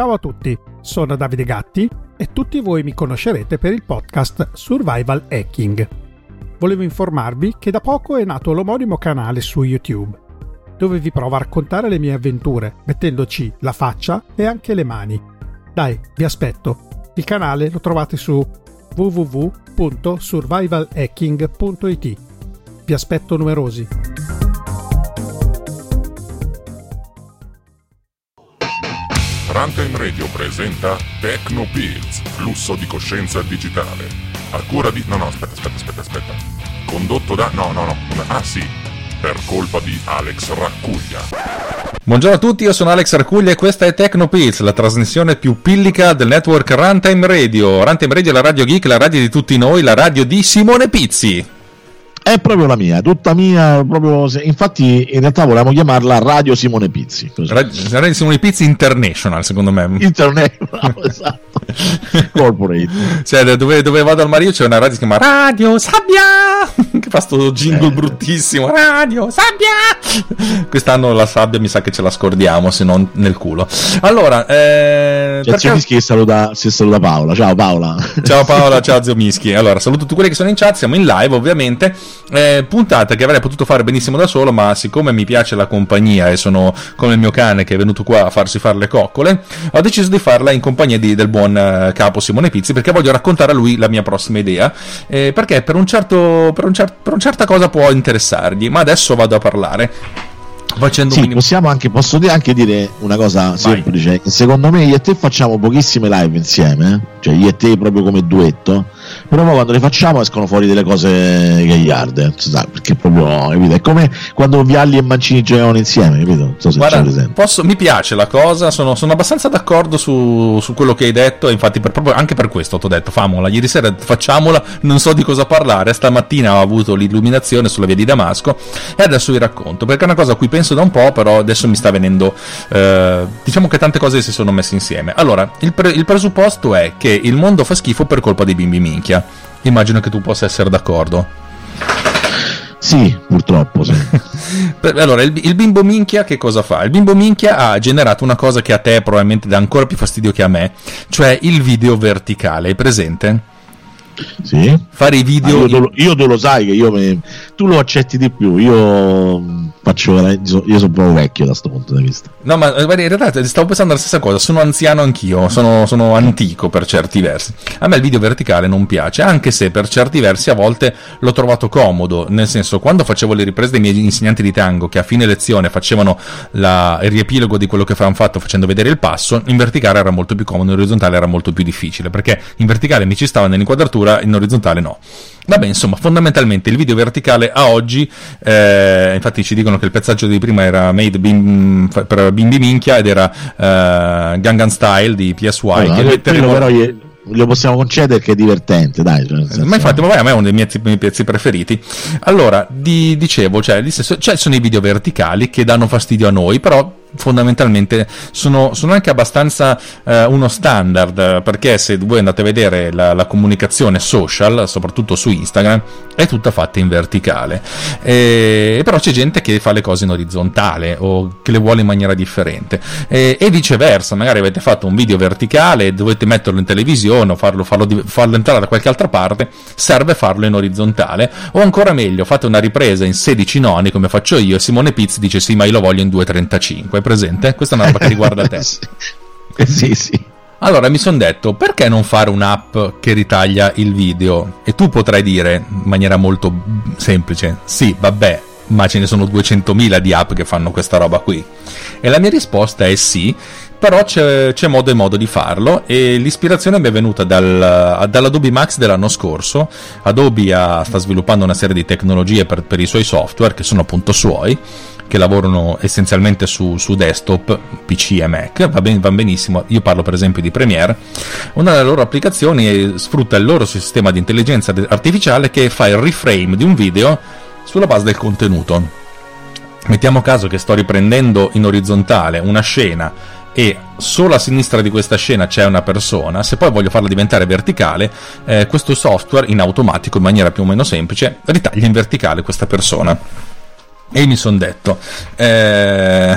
Ciao a tutti, sono Davide Gatti e tutti voi mi conoscerete per il podcast Survival Hacking. Volevo informarvi che da poco è nato l'omonimo canale su YouTube, dove vi provo a raccontare le mie avventure, mettendoci la faccia e anche le mani. Dai, vi aspetto. Il canale lo trovate su www.survivalhacking.it. Vi aspetto numerosi. Runtime Radio presenta Techno Pills, flusso di coscienza digitale. A cura di... No, no, aspetta, aspetta, aspetta, aspetta. Condotto da... No, no, no. Ah, sì. Per colpa di Alex Raccuglia. Buongiorno a tutti, io sono Alex Arcuglia e questa è Tecnopills, la trasmissione più pillica del network Runtime Radio. Runtime Radio è la radio geek, la radio di tutti noi, la radio di Simone Pizzi. È proprio la mia, tutta mia, proprio, infatti in realtà volevamo chiamarla Radio Simone Pizzi. Così. Radio, Simone Pizzi International, secondo me. International, esatto. Corporate. Cioè, dove, dove, vado al Mario c'è una radio che si chiama Radio Sabbia, fa sto jingle eh. bruttissimo. Radio Sabbia. Quest'anno la sabbia mi sa che ce la scordiamo, se non nel culo. Allora, eh, cioè, perché... zio Mischi saluta, si saluta Paola. Ciao Paola. Ciao Paola, ciao zio Mischi. Allora, saluto tutti quelli che sono in chat, siamo in live ovviamente. Eh, puntata che avrei potuto fare benissimo da solo, ma siccome mi piace la compagnia e sono come il mio cane che è venuto qua a farsi fare le coccole, ho deciso di farla in compagnia di, del buon uh, capo Simone Pizzi perché voglio raccontare a lui la mia prossima idea. Eh, perché per, un certo, per, un cer- per una certa cosa può interessargli, ma adesso vado a parlare. Facendo sì, possiamo anche, posso anche dire una cosa Vai. semplice. Secondo me io e te facciamo pochissime live insieme, eh? cioè io e te proprio come duetto però poi quando le facciamo escono fuori delle cose gagliarde perché proprio capito? è come quando Vialli e Mancini giocavano insieme capito? so Guarda, posso, mi piace la cosa sono, sono abbastanza d'accordo su, su, quello che hai detto infatti per, proprio, anche per questo ti ho detto famola ieri sera facciamola non so di cosa parlare stamattina ho avuto l'illuminazione sulla via di Damasco e adesso vi racconto perché è una cosa a cui penso da un po' però adesso mi sta venendo eh, diciamo che tante cose si sono messe insieme allora il, pre, il presupposto è che il mondo fa schifo per colpa dei bimbi minchia. Immagino che tu possa essere d'accordo. Sì, purtroppo sì. allora, il, il, bimbo minchia che cosa fa? Il bimbo minchia ha generato una cosa che a te probabilmente dà ancora più fastidio che a me, cioè il video verticale. Hai presente? Sì. Fare i video. Ah, io, tu, io tu lo sai che io me, tu lo accetti di più. Io faccio io sono proprio vecchio da questo punto di vista. No, ma in realtà stavo pensando la stessa cosa. Sono anziano anch'io, sono, sono, antico per certi versi. A me il video verticale non piace, anche se per certi versi a volte l'ho trovato comodo. Nel senso, quando facevo le riprese dei miei insegnanti di tango, che a fine lezione facevano la, il riepilogo di quello che avevano fatto facendo vedere il passo, in verticale era molto più comodo, in orizzontale era molto più difficile perché in verticale mi ci stava nell'inquadratura, in orizzontale no. Vabbè, insomma, fondamentalmente il video verticale a oggi, eh, infatti ci dicono che il pezzaggio di prima era made bim, per bimbi minchia ed era eh, Gangan Style di PSY. Allora, che metteremo... però lo possiamo concedere che è divertente, dai. Cioè, senso... Ma infatti, ma a me è uno dei miei, miei pezzi preferiti. Allora, di, dicevo, cioè, cioè, sono i video verticali che danno fastidio a noi, però fondamentalmente sono, sono, anche abbastanza eh, uno standard perché se voi andate a vedere la, la, comunicazione social soprattutto su Instagram è tutta fatta in verticale. E, però c'è gente che fa le cose in orizzontale o che le vuole in maniera differente. E, e viceversa magari avete fatto un video verticale e dovete metterlo in televisione o farlo, farlo, farlo entrare da qualche altra parte serve farlo in orizzontale. O ancora meglio fate una ripresa in 16 noni come faccio io e Simone Pizzi dice sì ma io lo voglio in 2.35 è presente? Questa è una roba che riguarda te. sì. Sì, sì. Allora mi sono detto, perché non fare un'app che ritaglia il video? E tu potrai dire in maniera molto semplice, sì, vabbè, ma ce ne sono 200.000 di app che fanno questa roba qui. E la mia risposta è sì, però c'è, c'è, modo e modo di farlo e l'ispirazione mi è venuta dal, dall'Adobe Max dell'anno scorso. Adobe ha, sta sviluppando una serie di tecnologie per, per i suoi software che sono appunto suoi che lavorano essenzialmente su, su desktop, PC e Mac, va, ben, va, benissimo. Io parlo per esempio di Premiere. Una delle loro applicazioni sfrutta il loro sistema di intelligenza artificiale che fa il reframe di un video sulla base del contenuto. Mettiamo caso che sto riprendendo in orizzontale una scena e solo a sinistra di questa scena c'è una persona, se poi voglio farla diventare verticale, eh, questo software in automatico, in maniera più o meno semplice, ritaglia in verticale questa persona. E mi sono detto, eh,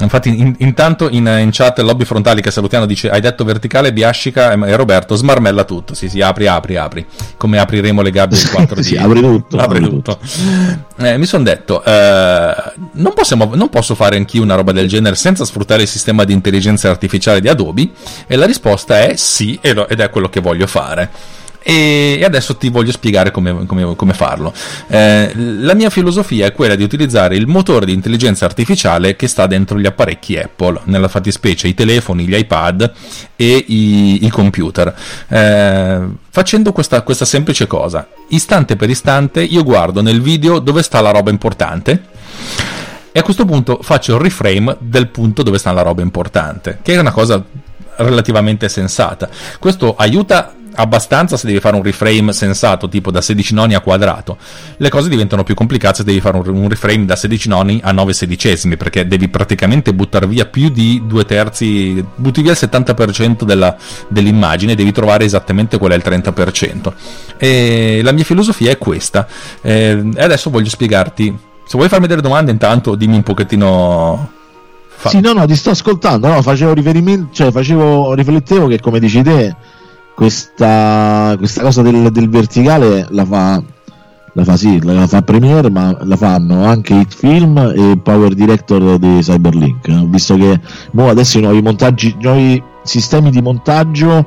Infatti, in, intanto in, in, chat Lobby Frontali che salutiamo dice: Hai detto verticale, biascica e Roberto smarmella tutto. Sì, sì, apri, apri, apri. Come apriremo le gabbie del 4D. sì, apri tutto. Apri tutto. tutto. Eh, mi sono detto: eh, non, possiamo, non posso fare anch'io una roba del genere senza sfruttare il sistema di intelligenza artificiale di Adobe? E la risposta è sì, ed è quello che voglio fare e adesso ti voglio spiegare come, come, come farlo. Eh, la mia filosofia è quella di utilizzare il motore di intelligenza artificiale che sta dentro gli apparecchi Apple, nella fattispecie i telefoni, gli iPad e i, i computer. Eh, facendo questa, questa semplice cosa, istante per istante io guardo nel video dove sta la roba importante e a questo punto faccio il reframe del punto dove sta la roba importante, che è una cosa relativamente sensata. Questo aiuta abbastanza se devi fare un reframe sensato, tipo da 16 noni a quadrato. Le cose diventano più complicate se devi fare un, reframe da 16 noni a 9 sedicesimi, perché devi praticamente buttare via più di due terzi, butti via il 70% della, dell'immagine devi trovare esattamente qual è il 30%. E la mia filosofia è questa. E adesso voglio spiegarti. Se vuoi farmi delle domande, intanto dimmi un pochettino Fa... Sì, no, no, ti sto ascoltando, no, facevo riferimento, cioè facevo, riflettevo che come dici te, questa, questa cosa del, del, verticale la fa, la fa sì, la fa Premiere, ma la fanno anche Hitfilm e Power Director di Cyberlink. Ho visto che mo adesso i nuovi montaggi, nuovi sistemi di montaggio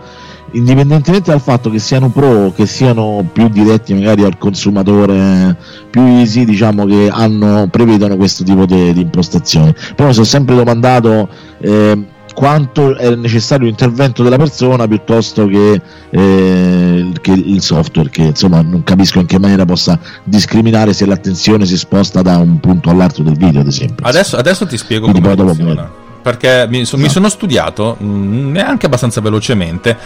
indipendentemente dal fatto che siano pro, che siano più diretti magari al consumatore, più easy, diciamo che hanno, prevedono questo tipo di, di impostazione. Però mi sono sempre domandato eh, quanto è necessario l'intervento della persona piuttosto che, eh, che, il software, che insomma non capisco in che maniera possa discriminare se l'attenzione si sposta da un punto all'altro del video, ad esempio. Adesso, adesso ti spiego Quindi come funziona perché mi, so, mi, sono studiato mh, mm, neanche abbastanza velocemente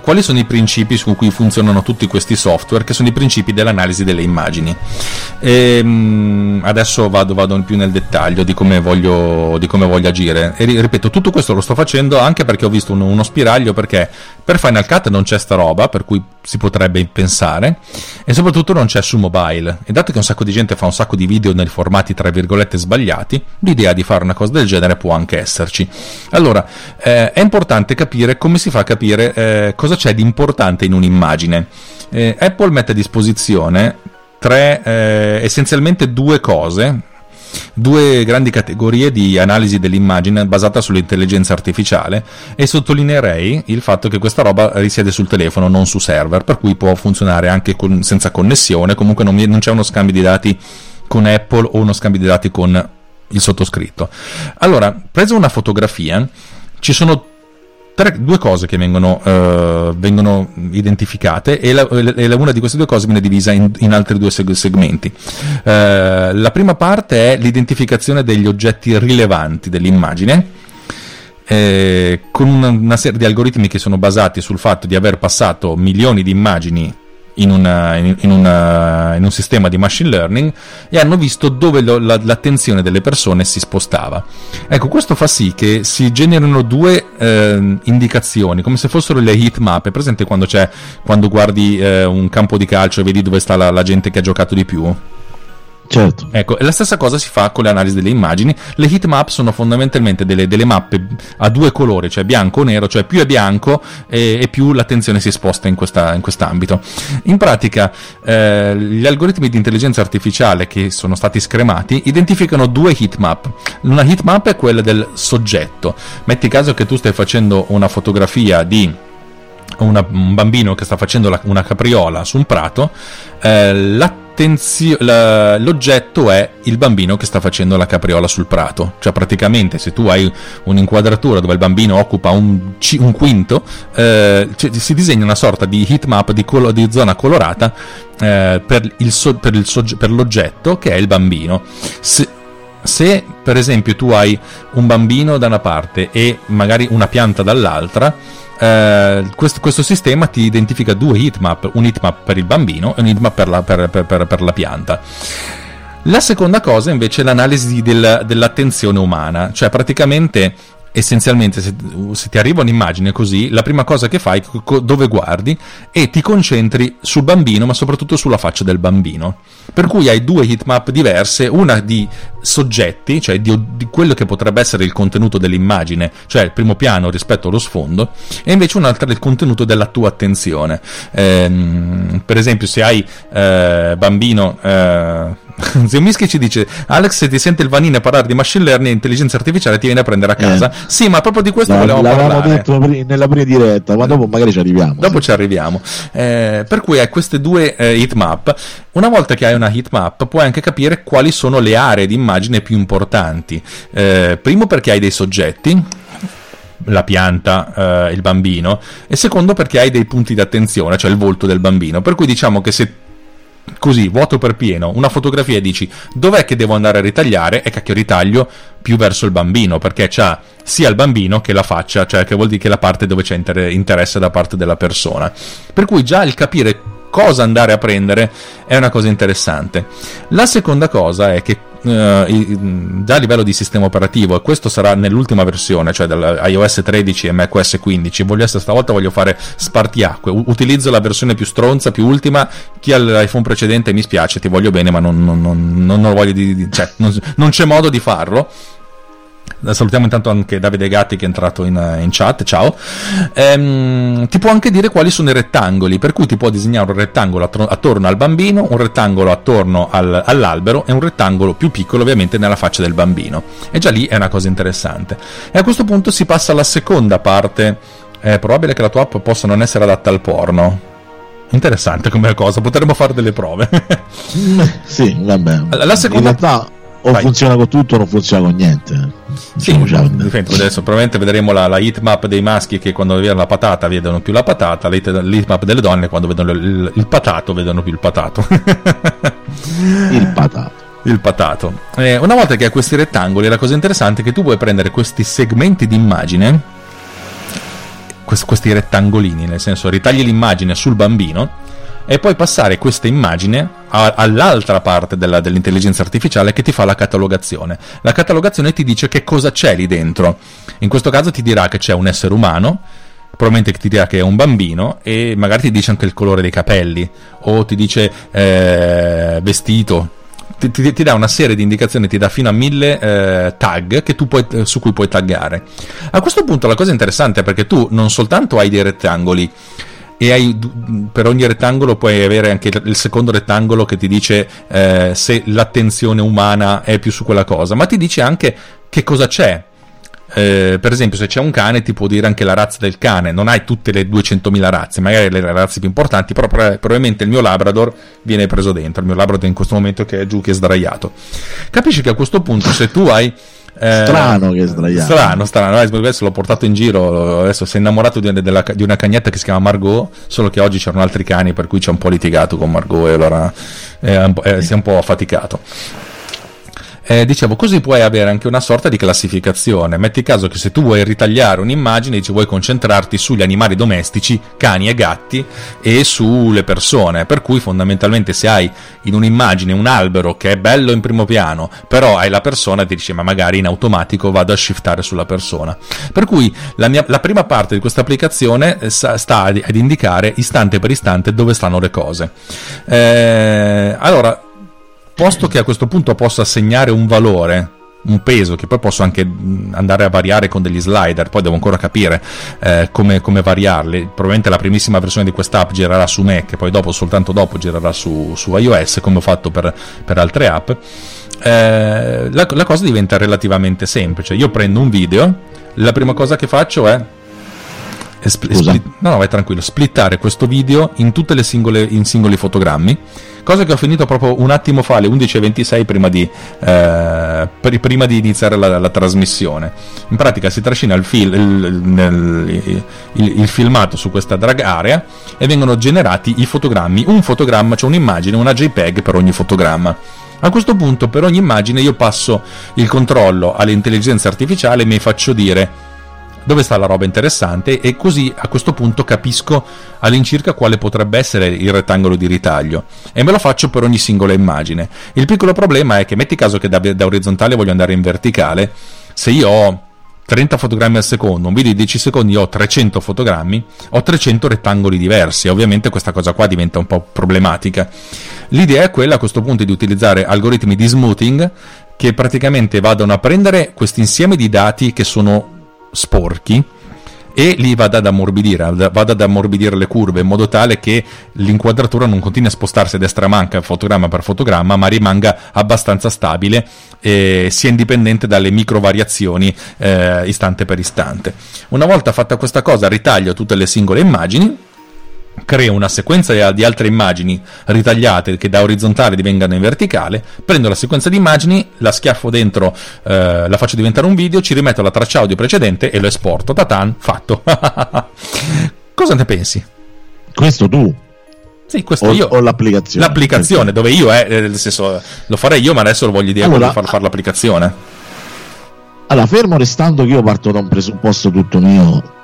quali sono i principi su cui funzionano tutti questi software, che sono i principi dell'analisi delle immagini. E, ehm, mh, adesso vado, vado, più nel dettaglio di come, voglio, di come voglio agire. E ripeto, tutto questo lo sto facendo anche perché ho visto uno, uno spiraglio, perché per Final Cut non c'è sta roba, per cui si potrebbe pensare, e soprattutto non c'è su mobile. E dato che un sacco di gente fa un sacco di video nei formati tra virgolette sbagliati, l'idea di fare una cosa del genere può anche esserci. Allora, eh, è importante capire come si fa a capire eh, cosa c'è di importante in un'immagine. Eh, Apple mette a disposizione tre, eh, essenzialmente due cose, due grandi categorie di analisi dell'immagine basata sull'intelligenza artificiale e sottolineerei il fatto che questa roba risiede sul telefono, non su server, per cui può funzionare anche con, senza connessione, comunque non, non c'è uno scambio di dati con Apple o uno scambio di dati con il sottoscritto. Allora, preso una fotografia, ci sono tre, due cose che vengono, uh, vengono identificate e, la, e la, una di queste due cose viene divisa in, in altri due seg- segmenti. Uh, la prima parte è l'identificazione degli oggetti rilevanti dell'immagine. Eh, con una, serie di algoritmi che sono basati sul fatto di aver passato milioni di immagini in, una, in, una, in, un sistema di machine learning e hanno visto dove lo, la, l'attenzione delle persone si spostava. Ecco, questo fa sì che si generino due eh, indicazioni, come se fossero le heat map. È presente quando, quando guardi eh, un campo di calcio e vedi dove sta la, la gente che ha giocato di più? Certo. Ecco, la stessa cosa si fa con le analisi delle immagini. Le heatmap sono fondamentalmente delle, delle, mappe a due colori, cioè bianco o nero, cioè più è bianco e, e più l'attenzione si sposta in, questa, in quest'ambito. In pratica, eh, gli algoritmi di intelligenza artificiale che sono stati scremati identificano due heatmap. Una heatmap è quella del soggetto. Metti caso che tu stai facendo una fotografia di una, un bambino che sta facendo la, una capriola su un prato, eh, l'oggetto è il bambino che sta facendo la capriola sul prato. Cioè, praticamente, se tu hai un'inquadratura dove il bambino occupa un, un quinto, eh, si disegna una sorta di heatmap di, colo- di zona colorata eh, per, so- sogge- per, l'oggetto che è il bambino. Se, se per esempio tu hai un bambino da una parte e magari una pianta dall'altra, eh, questo, questo, sistema ti identifica due heatmap, un heatmap per il bambino e un heatmap per la, per, per, per la pianta. La seconda cosa invece è l'analisi del, dell'attenzione umana, cioè praticamente essenzialmente se, se, ti arriva un'immagine così, la prima cosa che fai è dove guardi e ti concentri sul bambino, ma soprattutto sulla faccia del bambino. Per cui hai due heatmap diverse, una di soggetti, cioè di, di, quello che potrebbe essere il contenuto dell'immagine, cioè il primo piano rispetto allo sfondo, e invece un'altra del contenuto della tua attenzione. Ehm, per esempio, se hai eh, bambino. Eh, Zio Mischi ci dice Alex se ti sente il vanino parlare di machine learning e intelligenza artificiale ti viene a prendere a casa eh. sì ma proprio di questo no, volevamo l'avevamo parlare detto nella prima diretta ma dopo magari ci arriviamo dopo sì. ci arriviamo eh, per cui hai queste due eh, heatmap una volta che hai una heatmap puoi anche capire quali sono le aree di immagine più importanti eh, primo perché hai dei soggetti la pianta, eh, il bambino, e secondo perché hai dei punti di attenzione, cioè il volto del bambino. Per cui diciamo che se così, vuoto per pieno, una fotografia e dici dov'è che devo andare a ritagliare e cacchio ritaglio più verso il bambino, perché c'ha sia il bambino che la faccia, cioè che vuol dire che la parte dove c'è interesse da parte della persona. Per cui già il capire cosa andare a prendere è una cosa interessante. La seconda cosa è che già a livello di sistema operativo, e questo sarà nell'ultima versione, cioè dall'iOS 13 e macOS 15, voglio essere stavolta voglio fare spartiacque, utilizzo la versione più stronza, più ultima, chi ha l'iPhone precedente mi spiace, ti voglio bene, ma non, non, non, non voglio di, cioè, non c'è modo di farlo salutiamo intanto anche Davide Gatti che è entrato in, in chat, ciao. Ehm, ti può anche dire quali sono i rettangoli, per cui ti può disegnare un rettangolo attorno al bambino, un rettangolo attorno al, all'albero e un rettangolo più piccolo ovviamente nella faccia del bambino. E già lì è una cosa interessante. E a questo punto si passa alla seconda parte. È probabile che la tua app possa non essere adatta al porno. Interessante come cosa, potremmo fare delle prove. sì, vabbè. La seconda... In realtà o Vai. funziona con tutto o non funziona con niente. Sì, diciamo adesso probabilmente vedremo la, la heatmap dei maschi che quando vedono la patata vedono più la patata, la heatmap delle donne quando vedono il, il patato vedono più il patato. il patato il patato. Eh, una volta che hai questi rettangoli, la cosa interessante è che tu puoi prendere questi segmenti di immagine, questi rettangolini, nel senso ritagli l'immagine sul bambino e poi passare questa immagine a, all'altra parte della, dell'intelligenza artificiale che ti fa la catalogazione. La catalogazione ti dice che cosa c'è lì dentro. In questo caso ti dirà che c'è un essere umano, probabilmente ti dirà che è un bambino e magari ti dice anche il colore dei capelli o ti dice eh, vestito. Ti, ti, ti, dà una serie di indicazioni, ti dà fino a mille eh, tag puoi, su cui puoi taggare. A questo punto la cosa interessante è perché tu non soltanto hai dei rettangoli, e hai, per ogni rettangolo puoi avere anche il secondo rettangolo che ti dice eh, se l'attenzione umana è più su quella cosa, ma ti dice anche che cosa c'è. Eh, per esempio, se c'è un cane, ti può dire anche la razza del cane. Non hai tutte le 200.000 razze, magari le razze più importanti, però probabilmente il mio Labrador viene preso dentro. Il mio Labrador in questo momento che è giù, che è sdraiato. Capisci che a questo punto, se tu hai strano che è sdraiato. Strano, strano. Adesso l'ho portato in giro. Adesso si è innamorato di, della, di, una cagnetta che si chiama Margot. Solo che oggi c'erano altri cani, per cui ci ha un po' litigato con Margot e allora eh, eh, si è un po' affaticato. Eh, dicevo, così puoi avere anche una sorta di classificazione. Metti caso che se tu vuoi ritagliare un'immagine, dici vuoi concentrarti sugli animali domestici, cani e gatti, e sulle persone. Per cui fondamentalmente se hai in un'immagine un albero che è bello in primo piano, però hai la persona, ti dici ma magari in automatico vado a shiftare sulla persona. Per cui la, mia, la prima parte di questa applicazione eh, sta ad indicare istante per istante dove stanno le cose. Eh, allora, posto che a questo punto posso assegnare un valore un peso che poi posso anche andare a variare con degli slider, poi devo ancora capire eh, come, come, variarli. Probabilmente la primissima versione di quest'app girerà su Mac, poi dopo, soltanto dopo, girerà su, su iOS, come ho fatto per, per altre app. Eh, la, la, cosa diventa relativamente semplice. Io prendo un video, la prima cosa che faccio è. Spl- split, no, no, vai tranquillo. Splittare questo video in tutte le singole in singoli fotogrammi cosa che ho finito proprio un attimo fa alle 11.26 prima di, eh, prima di iniziare la, la, trasmissione. In pratica si trascina il, fil, il, il, il, il, filmato su questa drag area e vengono generati i fotogrammi, un fotogramma, cioè un'immagine, una JPEG per ogni fotogramma. A questo punto per ogni immagine io passo il controllo all'intelligenza artificiale e mi faccio dire dove sta la roba interessante e così a questo punto capisco all'incirca quale potrebbe essere il rettangolo di ritaglio e me lo faccio per ogni singola immagine. Il piccolo problema è che metti caso che da, da orizzontale voglio andare in verticale, se io ho 30 fotogrammi al secondo, un video di 10 secondi ho 300 fotogrammi, ho 300 rettangoli diversi. Ovviamente questa cosa qua diventa un po' problematica. L'idea è quella a questo punto di utilizzare algoritmi di smoothing che praticamente vadano a prendere questo insieme di dati che sono sporchi e li vada ad ammorbidire, vada ad ammorbidire le curve in modo tale che l'inquadratura non continui a spostarsi a destra manca fotogramma per fotogramma, ma rimanga abbastanza stabile e sia indipendente dalle micro variazioni eh, istante per istante. Una volta fatta questa cosa, ritaglio tutte le singole immagini creo una sequenza di altre immagini ritagliate che da orizzontale divengano in verticale, prendo la sequenza di immagini, la schiaffo dentro, eh, la faccio diventare un video, ci rimetto la traccia audio precedente e lo esporto. Tatan, fatto. Cosa ne pensi? Questo tu? Sì, questo o, io. O l'applicazione. L'applicazione, dove io, eh, nel senso, lo farei io, ma adesso lo voglio dire allora, far fare l'applicazione. Allora, fermo restando che io parto da un presupposto tutto mio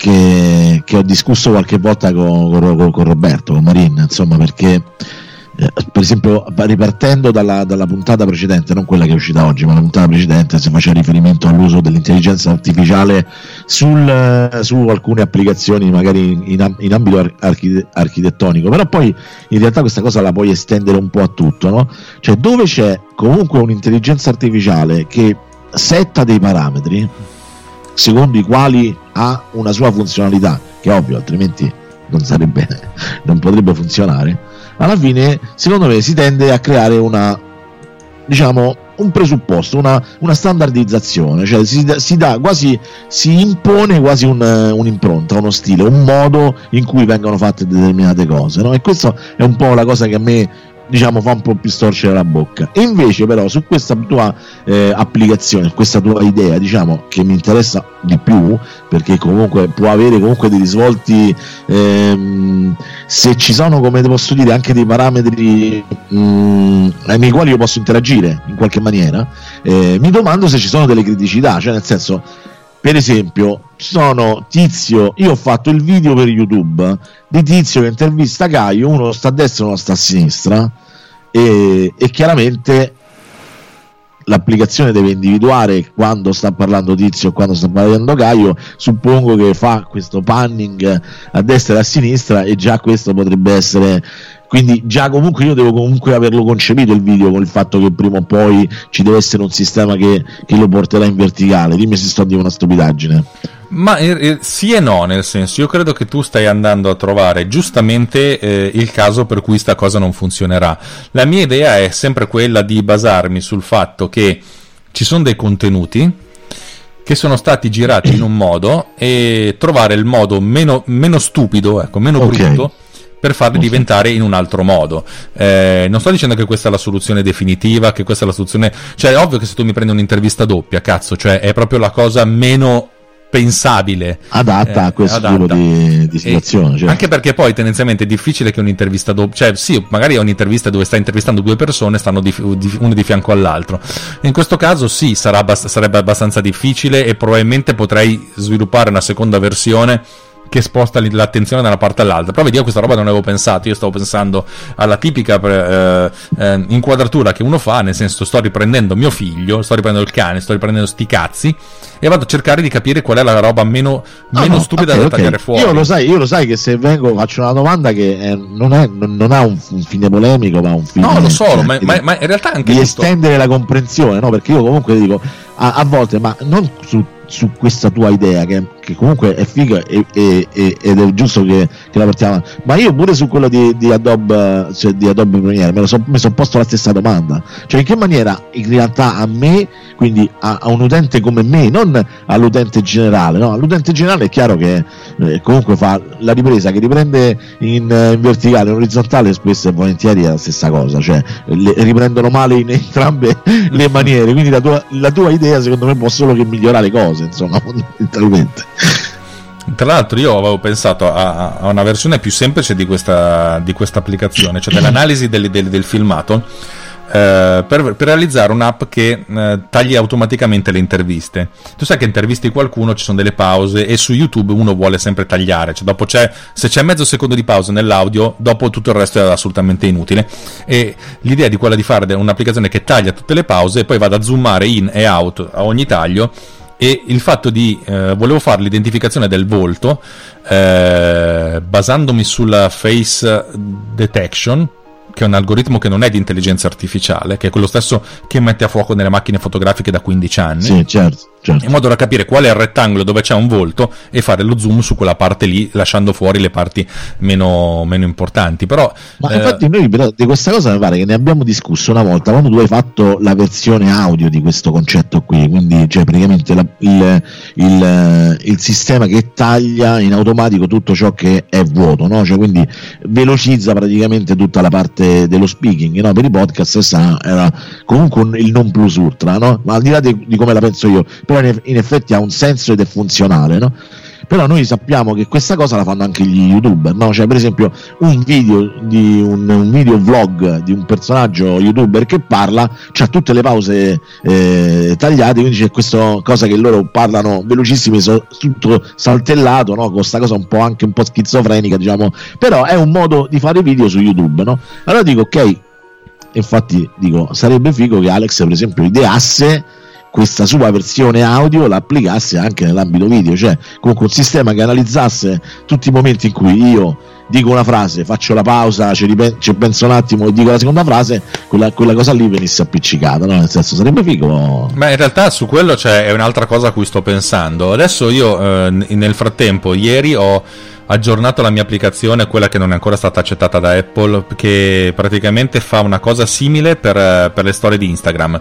che, che ho discusso qualche volta con, con, con Roberto, con Marin, insomma, perché eh, per esempio ripartendo dalla, dalla, puntata precedente, non quella che è uscita oggi, ma la puntata precedente si faceva riferimento all'uso dell'intelligenza artificiale sul, su alcune applicazioni magari in, in ambito archi, architettonico, però poi in realtà questa cosa la puoi estendere un po' a tutto, no? Cioè dove c'è comunque un'intelligenza artificiale che setta dei parametri secondo i quali ha una sua funzionalità, che è ovvio, altrimenti non, sarebbe, non potrebbe funzionare, alla fine secondo me si tende a creare una, diciamo, un presupposto, una, una standardizzazione, cioè si, si, dà quasi, si impone quasi un, un'impronta, uno stile, un modo in cui vengono fatte determinate cose, no? e questa è un po' la cosa che a me diciamo fa un po' più storcere la bocca. Invece però su questa tua eh, applicazione questa tua idea diciamo che mi interessa di più perché comunque può avere comunque dei risvolti ehm, se ci sono come posso dire anche dei parametri mh, mm, nei quali io posso interagire in qualche maniera eh, mi domando se ci sono delle criticità cioè nel senso per esempio, sono Tizio, io ho fatto il video per YouTube di Tizio che intervista Caio, uno sta a destra e uno sta a sinistra, e, e chiaramente l'applicazione deve individuare quando sta parlando Tizio e quando sta parlando Caio. Suppongo che fa questo panning a destra e a sinistra, e già questo potrebbe essere quindi già comunque io devo comunque averlo concepito il video con il fatto che prima o poi ci deve essere un sistema che, che lo porterà in verticale dimmi se sto di una stupidaggine ma eh, eh, sì e no, nel senso, io credo che tu stai andando a trovare giustamente eh, il caso per cui sta cosa non funzionerà. La mia idea è sempre quella di basarmi sul fatto che ci sono dei contenuti che sono stati girati in un modo e trovare il modo meno, meno stupido, ecco, meno okay. brutto per farli diventare in un altro modo. Eh, non sto dicendo che questa è la soluzione definitiva, che questa è la soluzione. Cioè, è ovvio che se tu mi prendi un'intervista doppia, cazzo, cioè è proprio la cosa meno pensabile adatta eh, a questo adatta. tipo di, di situazione cioè. anche perché poi tendenzialmente è difficile che un'intervista doppia cioè sì magari è un'intervista dove stai intervistando due persone stanno di, di, uno di fianco all'altro in questo caso sì sarà, sarebbe abbastanza difficile e probabilmente potrei sviluppare una seconda versione che sposta l'attenzione da una parte all'altra. Però vedi, io questa roba non avevo pensato. Io stavo pensando alla tipica eh, eh, inquadratura che uno fa, nel senso, sto riprendendo mio figlio, sto riprendendo il cane, sto riprendendo sti cazzi e vado a cercare di capire qual è la roba meno, no, meno no, stupida okay, da tagliare fuori. Io lo, sai, io lo sai che se vengo faccio una domanda che è, non, è, non, non, ha un, un, fine polemico, ma un fine. No, lo so, ma, ma, ma, in realtà anche. Di tutto... estendere la comprensione, no? Perché io comunque dico a, a volte, ma non su su questa tua idea che, che comunque è figa e, e, e, ed è giusto che, che, la portiamo ma io pure su quello di, di Adobe cioè di Adobe Premiere me sono so posto la stessa domanda. Cioè in che maniera in realtà a me quindi a, a un utente come me non all'utente generale no? all'utente generale è chiaro che eh, comunque fa la ripresa che riprende in, in verticale in orizzontale spesso e volentieri è la stessa cosa cioè le, riprendono male in entrambe le maniere. Quindi la tua, la tua idea secondo me può solo che migliorare le cose cose, insomma, fondamentalmente. Tra l'altro io avevo pensato a, a una versione più semplice di questa, di questa applicazione, cioè dell'analisi del, del, del filmato, eh, per, per, realizzare un'app che eh, tagli automaticamente le interviste. Tu sai che intervisti qualcuno, ci sono delle pause e su YouTube uno vuole sempre tagliare, cioè dopo c'è, se c'è mezzo secondo di pausa nell'audio, dopo tutto il resto è assolutamente inutile. E l'idea di quella di fare un'applicazione che taglia tutte le pause e poi vada a zoomare in e out a ogni taglio e il fatto di eh, volevo fare l'identificazione del volto eh, basandomi sulla face detection che è un algoritmo che non è di intelligenza artificiale, che è quello stesso che mette a fuoco nelle macchine fotografiche da 15 anni. Sì, certo. Certo. in modo da capire qual è il rettangolo dove c'è un volto e fare lo zoom su quella parte lì, lasciando fuori le parti meno, meno importanti. Però, Ma eh... infatti, noi di questa cosa mi pare che ne abbiamo discusso una volta quando tu hai fatto la versione audio di questo concetto qui, quindi cioè, praticamente la, il, il, il, sistema che taglia in automatico tutto ciò che è vuoto, no? cioè, quindi velocizza praticamente tutta la parte dello speaking. No? Per i podcast era comunque il non plus ultra, no? ma al di là di, di come la penso io però in effetti ha un senso ed è funzionale, no? Però noi sappiamo che questa cosa la fanno anche gli youtuber, no? cioè per esempio un video di un, un video vlog di un personaggio youtuber che parla, c'ha tutte le pause eh, tagliate, quindi c'è questa cosa che loro parlano velocissimi, so, tutto saltellato, no? con questa cosa un po' anche un po' schizofrenica, diciamo, però è un modo di fare video su YouTube, no? Allora dico ok, infatti dico sarebbe figo che Alex per esempio ideasse questa sua versione audio l'applicasse anche nell'ambito video, cioè comunque un sistema che analizzasse tutti i momenti in cui io dico una frase, faccio la pausa, ci penso un attimo e dico la seconda frase, quella, quella cosa lì venisse appiccicata, no? nel senso sarebbe figo. Ma in realtà su quello c'è un'altra cosa a cui sto pensando. Adesso io eh, nel frattempo, ieri ho aggiornato la mia applicazione, quella che non è ancora stata accettata da Apple, che praticamente fa una cosa simile per, per le storie di Instagram.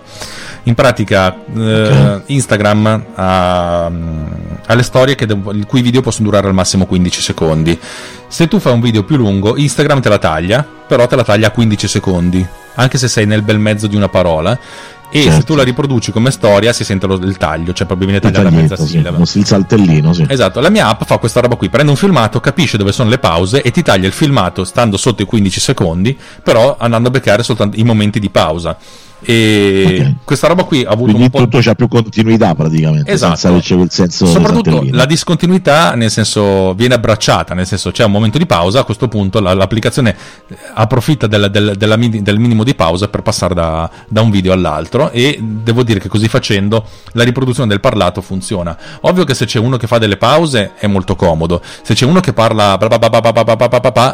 In pratica, eh, okay. Instagram ha, ha, le storie che, il cui video possono durare al massimo 15 secondi. Se tu fai un video più lungo, Instagram te la taglia, però te la taglia a 15 secondi, anche se sei nel bel mezzo di una parola e certo. se tu la riproduci come storia si sente lo, il taglio, cioè proprio viene tagliata mezza sillaba. Sì, il saltellino, sì. Esatto, la mia app fa questa roba qui, prende un filmato, capisce dove sono le pause e ti taglia il filmato stando sotto i 15 secondi, però andando a beccare soltanto i momenti di pausa. E okay. questa roba qui ha avuto Quindi un po'. tutto c'ha più continuità praticamente. Esatto. Senza c'è quel senso. Soprattutto la discontinuità, nel senso, viene abbracciata, nel senso c'è un momento di pausa. A questo punto la, l'applicazione approfitta del, del, della, del, minimo di pausa per passare da, da, un video all'altro. E devo dire che così facendo la riproduzione del parlato funziona. Ovvio che se c'è uno che fa delle pause è molto comodo. Se c'è uno che parla,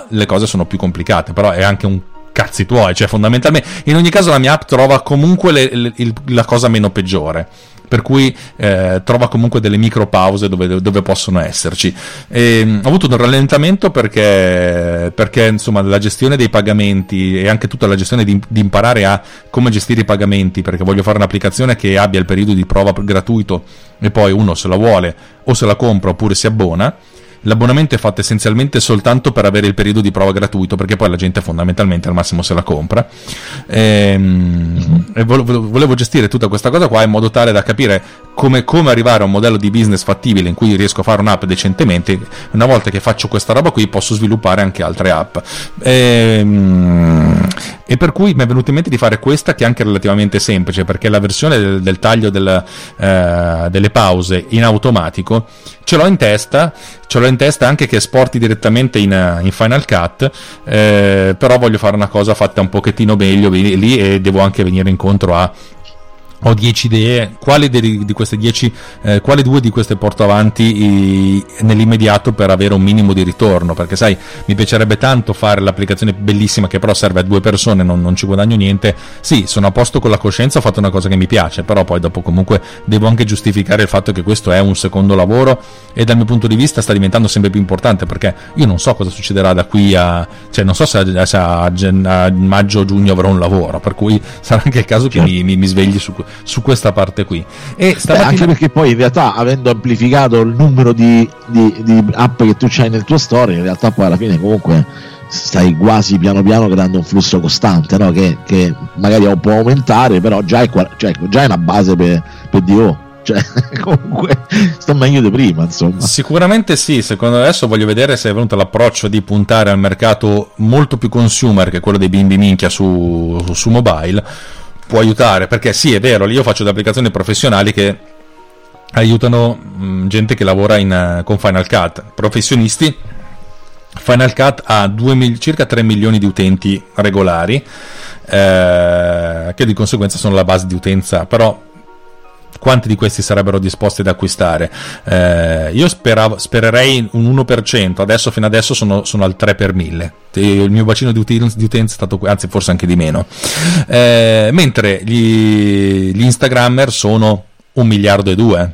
le cose sono più complicate, però è anche un cazzi tuoi, cioè fondamentalmente in ogni caso la mia app trova comunque le, le, il, la cosa meno peggiore per cui eh, trova comunque delle micro pause dove, dove possono esserci. E, um, ho avuto un rallentamento perché, perché insomma, la gestione dei pagamenti e anche tutta la gestione di, di, imparare a come gestire i pagamenti, perché voglio fare un'applicazione che abbia il periodo di prova gratuito e poi uno se la vuole o se la compra oppure si abbona L'abbonamento è fatto essenzialmente soltanto per avere il periodo di prova gratuito, perché poi la gente fondamentalmente al massimo se la compra. Ehm, e, e volevo gestire tutta questa cosa qua in modo tale da capire come, come, arrivare a un modello di business fattibile in cui riesco a fare un'app decentemente. Una volta che faccio questa roba qui, posso sviluppare anche altre app. Ehm, e per cui mi è venuto in mente di fare questa che è anche relativamente semplice, perché la versione del, del taglio del, eh, delle pause in automatico ce l'ho in testa, ce l'ho in testa anche che esporti direttamente in, in Final Cut, eh, però voglio fare una cosa fatta un pochettino meglio lì e devo anche venire incontro a ho 10 idee, quale di, queste 10, eh, quale due di queste porto avanti eh, nell'immediato per avere un minimo di ritorno? Perché sai, mi piacerebbe tanto fare l'applicazione bellissima che però serve a due persone, non, non ci guadagno niente. Sì, sono a posto con la coscienza, ho fatto una cosa che mi piace, però poi dopo comunque devo anche giustificare il fatto che questo è un secondo lavoro e dal mio punto di vista sta diventando sempre più importante perché io non so cosa succederà da qui a, cioè non so se a, se a, a maggio o giugno avrò un lavoro, per cui sarà anche il caso che certo. mi, mi, mi svegli su su questa parte qui. E stamattina... Beh, anche perché poi in realtà avendo amplificato il numero di, di, di app che tu hai nel tuo store, in realtà poi alla fine comunque stai quasi piano piano creando un flusso costante no? che, che, magari può aumentare, però già è, cioè, già è una base per, per DO cioè comunque sta meglio di prima insomma sicuramente sì secondo adesso voglio vedere se è venuto l'approccio di puntare al mercato molto più consumer che quello dei bimbi minchia su, su mobile può aiutare, perché sì, è vero, io faccio delle applicazioni professionali che aiutano mm, gente che lavora in, uh, con Final Cut, professionisti. Final Cut ha mil- circa 3 milioni di utenti regolari, eh, che di conseguenza sono la base di utenza, però quanti di questi sarebbero disposti ad acquistare? Eh, io speravo, spererei un 1%, adesso fino adesso sono, sono al 3 per 1000. Il mio bacino di utenza, è stato, anzi forse anche di meno. Eh, mentre gli, gli Instagrammer sono un miliardo e due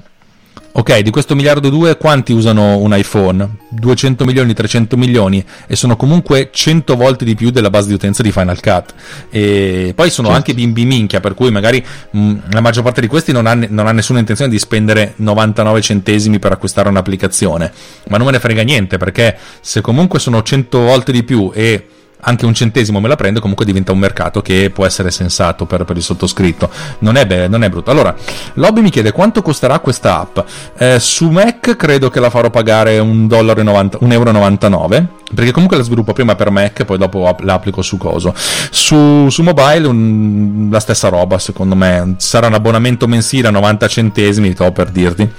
Ok, di questo miliardo e due quanti usano un iPhone? 200 milioni, 300 milioni e sono comunque 100 volte di più della base di utenza di Final Cut. E poi sono certo. anche bimbi minchia, per cui magari mh, mm, la maggior parte di questi non ha, non ha, nessuna intenzione di spendere 99 centesimi per acquistare un'applicazione. Ma non me ne frega niente perché se comunque sono 100 volte di più e anche un centesimo me la prende, comunque diventa un mercato che può essere sensato per, per il sottoscritto. Non è, be- non è, brutto. Allora, Lobby mi chiede quanto costerà questa app. Eh, su Mac credo che la farò pagare 1,99 euro, perché comunque la sviluppo prima per Mac, poi dopo la applico su coso. Su, su mobile un, la stessa roba, secondo me. Sarà un abbonamento mensile a 90 centesimi, sto per dirti,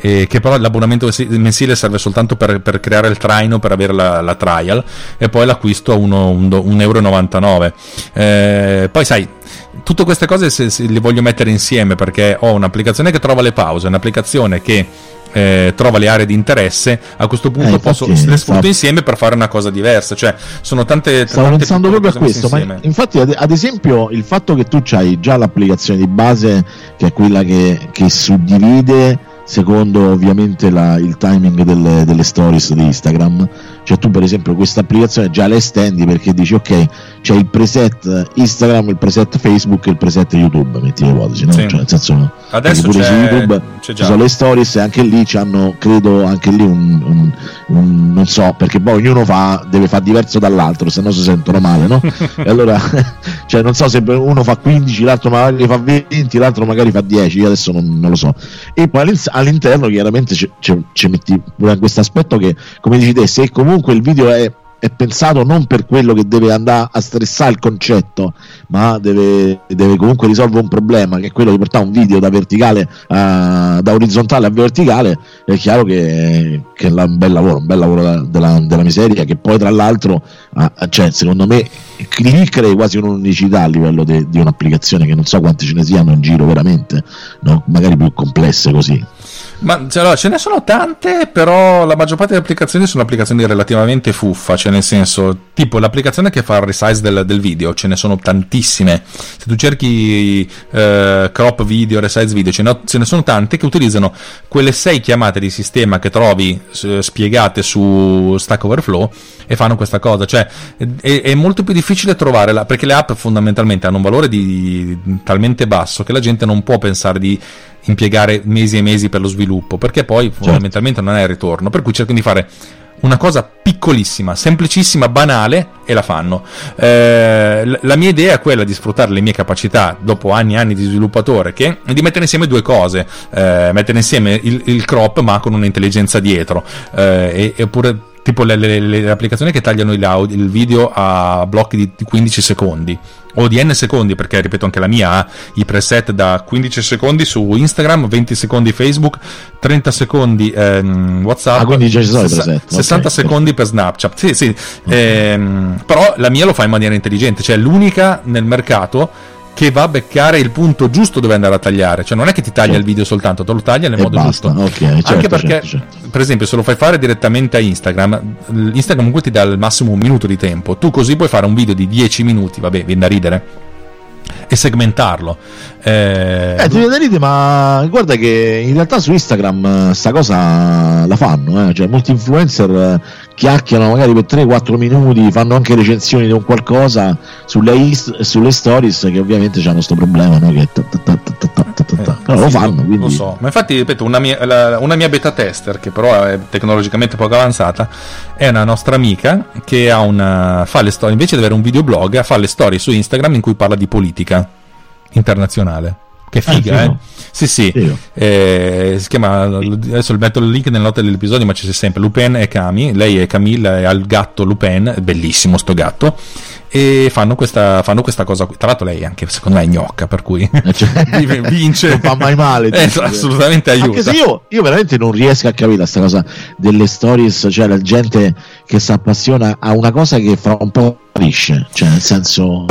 eh, che però l'abbonamento mensile serve soltanto per, per creare il traino, per avere la, la trial, e poi l'acquisto a 1 1,99 euro. Eh, poi sai, tutte queste cose se, se le voglio mettere insieme perché ho un'applicazione che trova le pause, un'applicazione che eh, trova le aree di interesse, a questo punto eh, posso, le sfrutto stavo... insieme per fare una cosa diversa. Cioè, sono tante. Stavo tante pensando proprio a questo. Ma infatti, ad, ad, esempio, il fatto che tu hai già l'applicazione di base, che è quella che, che suddivide secondo ovviamente la, il timing delle, delle, stories di Instagram. Cioè tu per esempio questa applicazione già la estendi perché dici ok c'è il preset Instagram, il preset Facebook e il preset YouTube, metti le ipotesi, no? Sì. Cioè nel senso Adesso pure su YouTube ci sono le stories e anche lì hanno credo anche lì un, un, un, non so perché poi ognuno fa, deve fare diverso dall'altro se no si sentono male no? e allora cioè non so se uno fa 15 l'altro magari fa 20 l'altro magari fa 10 io adesso non, non lo so e poi all'interno chiaramente ci metti pure questo aspetto che come dici te se comunque il video è è pensato non per quello che deve andare a stressare il concetto, ma deve, deve comunque risolvere un problema che è quello di portare un video da verticale a, da orizzontale a verticale. È chiaro che, che è un bel lavoro, un bel lavoro della, della, miseria. Che poi, tra l'altro, a, cioè, secondo me, lì crei quasi un'unicità a livello de, di un'applicazione che non so quante ce ne siano in giro veramente, no? magari più complesse così. Ma cioè, allora, ce ne sono tante, però la maggior parte delle applicazioni sono applicazioni relativamente fuffa, cioè nel senso, tipo l'applicazione che fa il resize del, del video, ce ne sono tantissime. Se tu cerchi eh, crop video, resize video, ce ne, ce ne, sono tante che utilizzano quelle sei chiamate di sistema che trovi eh, spiegate su Stack Overflow e fanno questa cosa. Cioè, è, è molto più difficile trovarla perché le app fondamentalmente hanno un valore di, di, talmente basso che la gente non può pensare di impiegare mesi e mesi per lo sviluppo, perché poi certo. fondamentalmente non è il ritorno. Per cui cercano di fare una cosa piccolissima, semplicissima, banale e la fanno. Eh, la mia idea è quella di sfruttare le mie capacità dopo anni e anni di sviluppatore, che di mettere insieme due cose, eh, mettere insieme il, il, crop ma con un'intelligenza dietro, eh, oppure tipo le, le, le, applicazioni che tagliano il, video a blocchi di, di 15 secondi o di n secondi perché ripeto anche la mia ha i preset da 15 secondi su Instagram 20 secondi Facebook 30 secondi ehm, Whatsapp ah, quindi già ci sono 60, i preset 60 okay. secondi per Snapchat sì sì okay. ehm, però la mia lo fa in maniera intelligente cioè l'unica nel mercato che va a beccare il punto giusto dove andare a tagliare. Cioè, non è che ti taglia certo. il video soltanto, te lo taglia nel e modo basta. giusto. Okay, certo, Anche perché, certo, certo. per esempio, se lo fai fare direttamente a Instagram, Instagram comunque ti dà al massimo un minuto di tempo. Tu così puoi fare un video di 10 minuti, vabbè, viene da ridere e segmentarlo. Eh, eh ti viene da ridere, ma guarda che in realtà su Instagram sta cosa la fanno, eh? cioè molti influencer eh, chiacchierano magari per 3-4 minuti, fanno anche recensioni di un qualcosa sulle, ist- sulle stories che ovviamente hanno questo problema, no? che ta, ta, ta, però lo fanno. Quindi... Lo so, ma infatti ripeto, una mia, la, una mia beta tester che però è tecnologicamente poco avanzata è una nostra amica che ha una, fa le storie, invece di avere un videoblog, fa le storie su Instagram in cui parla di politica internazionale. Che figa, ah, eh? Sì, sì. Eh, si chiama. Adesso metto il link nelle note dell'episodio, ma ci sei sempre. Lupin e Cami. Lei è Camilla e ha il gatto Lupin, bellissimo sto gatto. E fanno questa, fanno questa cosa qui. Tra l'altro, lei anche secondo me è gnocca, per cui eh, cioè, vince. Non fa mai male. Eh, assolutamente aiuta. Anche se io, io veramente non riesco a capire questa cosa delle stories, cioè la gente che si appassiona a una cosa che fra un po' capisce, cioè nel senso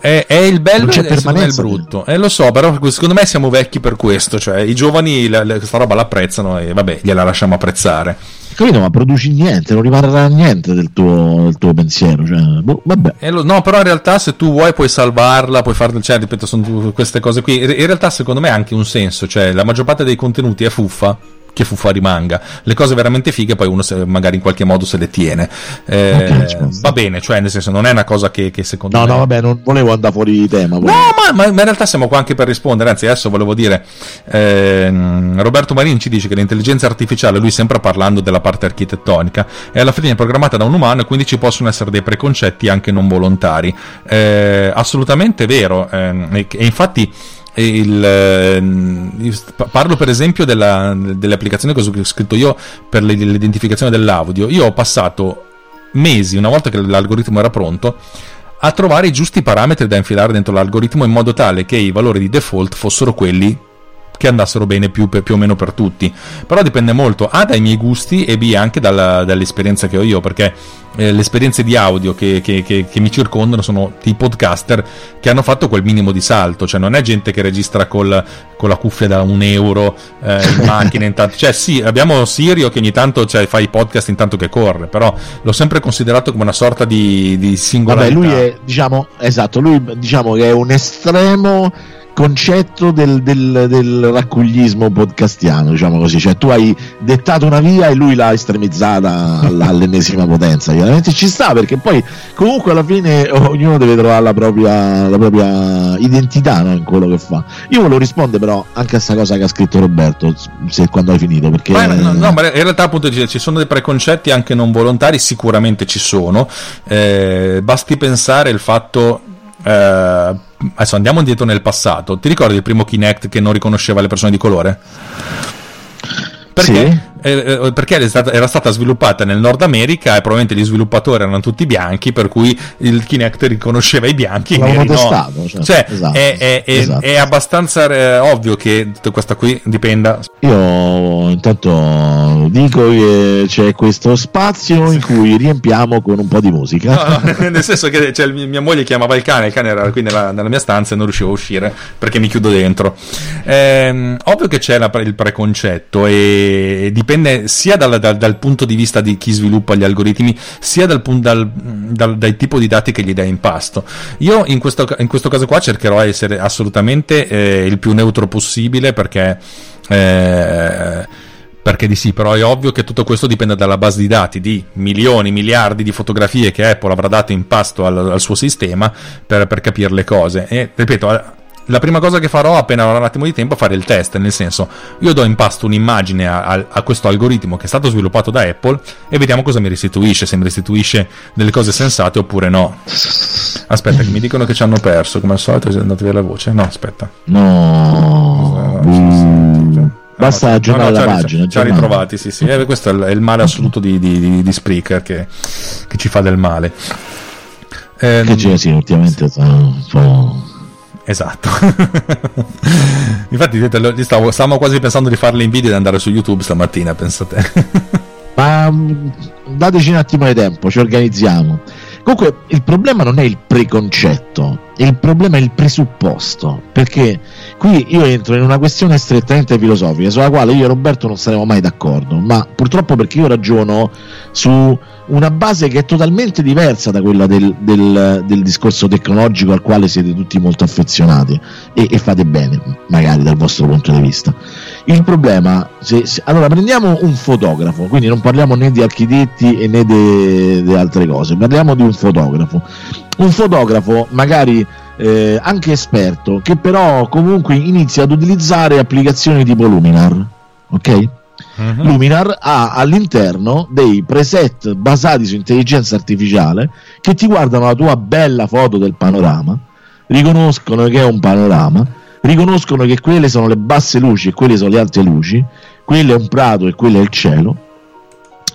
È, è il bello e è il brutto. Eh, lo so, però secondo me siamo vecchi per questo. Cioè, i giovani la, la, questa roba l'apprezzano e vabbè, gliela lasciamo apprezzare. Capito, ma produci niente, non rimarrà niente del tuo, del tuo pensiero. Cioè, boh, vabbè. Lo, no, però in realtà se tu vuoi puoi salvarla, puoi fare, cioè, ripeto, sono queste cose qui. In realtà secondo me ha anche un senso, cioè la maggior parte dei contenuti è fuffa che fuffa rimanga. Le cose veramente fighe poi uno se, magari in qualche modo se le tiene. Eh, okay, va bene, cioè nel senso non è una cosa che, che secondo no, me... No, vabbè, non volevo andare fuori di tema. Volevo... No, ma, ma, in realtà siamo qua anche per rispondere, anzi adesso volevo dire, eh, Roberto Marini ci dice che l'intelligenza artificiale, lui sempre parlando della parte architettonica, è alla fine programmata da un umano e quindi ci possono essere dei preconcetti anche non volontari. Eh, assolutamente vero, ehm, e infatti il, ehm, parlo per esempio della, delle applicazioni che ho scritto io per l'identificazione dell'audio. Io ho passato mesi, una volta che l'algoritmo era pronto, a trovare i giusti parametri da infilare dentro l'algoritmo in modo tale che i valori di default fossero quelli che andassero bene più, più, o meno per tutti. Però dipende molto A dai miei gusti e B anche dalla, dall'esperienza che ho io, perché eh, le esperienze di audio che, che, che, che, mi circondano sono i podcaster che hanno fatto quel minimo di salto, cioè non è gente che registra col, con la cuffia da un euro eh, in macchina intanto, cioè sì, abbiamo Sirio che ogni tanto cioè, fa i podcast intanto che corre, però l'ho sempre considerato come una sorta di, di singolarità. Vabbè, lui è, diciamo, esatto, lui diciamo che è un estremo concetto del, del, del, raccuglismo podcastiano, diciamo così, cioè tu hai dettato una via e lui l'ha estremizzata all'ennesima potenza, chiaramente. Ci sta perché poi comunque alla fine ognuno deve trovare la propria, la propria identità no, in quello che fa. Io volevo rispondere però anche a questa cosa che ha scritto Roberto, se quando hai finito, perché... Ma, no, no, ma in realtà appunto ci sono dei preconcetti anche non volontari, sicuramente ci sono, eh, basti pensare il fatto... Eh, adesso andiamo indietro nel passato. Ti ricordi il primo Kinect che non riconosceva le persone di colore? Perché? Sì eh, eh, perché era stata, sviluppata nel Nord America e probabilmente gli sviluppatori erano tutti bianchi, per cui il Kinect riconosceva i bianchi. L'avevano testato, cioè, cioè esatto, è, è, esatto. è, abbastanza eh, ovvio che questa qui dipenda. Io intanto dico che c'è questo spazio in cui riempiamo con un po' di musica. No, no, nel senso che cioè, mia moglie chiamava il cane, il cane era qui nella, nella, mia stanza e non riuscivo a uscire perché mi chiudo dentro. Eh, ovvio che c'è la, il preconcetto e dipende dipende sia dal, dal, dal, punto di vista di chi sviluppa gli algoritmi, sia dal, dal tipo di dati che gli dai in pasto. Io in questo, in questo caso qua cercherò di essere assolutamente eh, il più neutro possibile perché... Eh, perché di sì, però è ovvio che tutto questo dipende dalla base di dati di milioni, miliardi di fotografie che Apple avrà dato in pasto al, al suo sistema per, per capire le cose. E ripeto, la prima cosa che farò appena avrò un attimo di tempo è fare il test, nel senso io do in pasto un'immagine a, a, a, questo algoritmo che è stato sviluppato da Apple e vediamo cosa mi restituisce, se mi restituisce delle cose sensate oppure no. Aspetta, che mi dicono che ci hanno perso, come al solito è andata via la voce. No, aspetta. No. Mm. Basta no, aggiornare no, no, la pagina. Ci ha ritrovati, sì, sì. Eh, questo è il, male assoluto di, di, di, di Spreaker che, che, ci fa del male. Eh, che c'è, sì, ultimamente sì. po' Esatto. Infatti, stavo, stavamo quasi pensando di farle in video e di andare su YouTube stamattina, pensate. Ma mm, dateci un attimo di tempo, ci organizziamo. Comunque, il problema non è il preconcetto, il problema è il presupposto. Perché qui io entro in una questione strettamente filosofica, sulla quale io e Roberto non saremo mai d'accordo. Ma purtroppo perché io ragiono su una base che è totalmente diversa da quella del, del, del discorso tecnologico al quale siete tutti molto affezionati e, e, fate bene, magari dal vostro punto di vista. Il problema, se, se, allora prendiamo un fotografo, quindi non parliamo né di architetti né di altre cose, parliamo di un fotografo. Un fotografo magari eh, anche esperto, che però comunque inizia ad utilizzare applicazioni tipo Luminar, ok? uh-huh. Luminar ha all'interno dei preset basati su intelligenza artificiale che ti guardano la tua bella foto del panorama, riconoscono che è un panorama, riconoscono che quelle sono le basse luci e quelle sono le alte luci, quello è un prato e quello è il cielo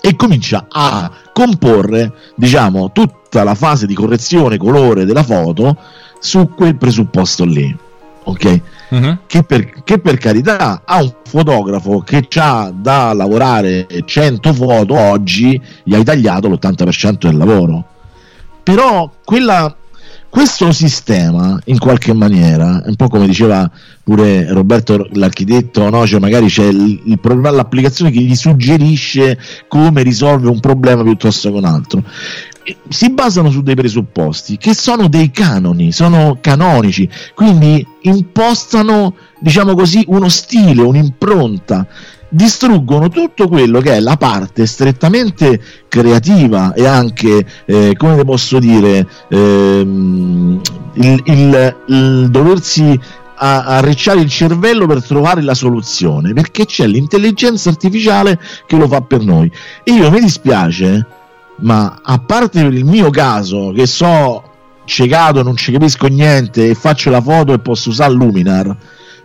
e comincia a comporre diciamo tutta la fase di correzione colore della foto su quel presupposto lì ok uh-huh. che, per, che, per, carità ha un fotografo che ha da lavorare 100 foto oggi gli hai tagliato l'80% del lavoro però quella, questo sistema, in qualche maniera, un po' come diceva pure Roberto l'architetto, no? cioè magari c'è il, il problema, l'applicazione che gli suggerisce come risolvere un problema piuttosto che un altro si basano su dei presupposti che sono dei canoni, sono canonici, quindi impostano, diciamo così, uno stile, un'impronta distruggono tutto quello che è la parte strettamente creativa e anche, eh, come posso dire, ehm, il, il, il, doversi arricciare il cervello per trovare la soluzione, perché c'è l'intelligenza artificiale che lo fa per noi. E io mi dispiace, ma a parte per il mio caso, che so ciecato, non ci capisco niente e faccio la foto e posso usare Luminar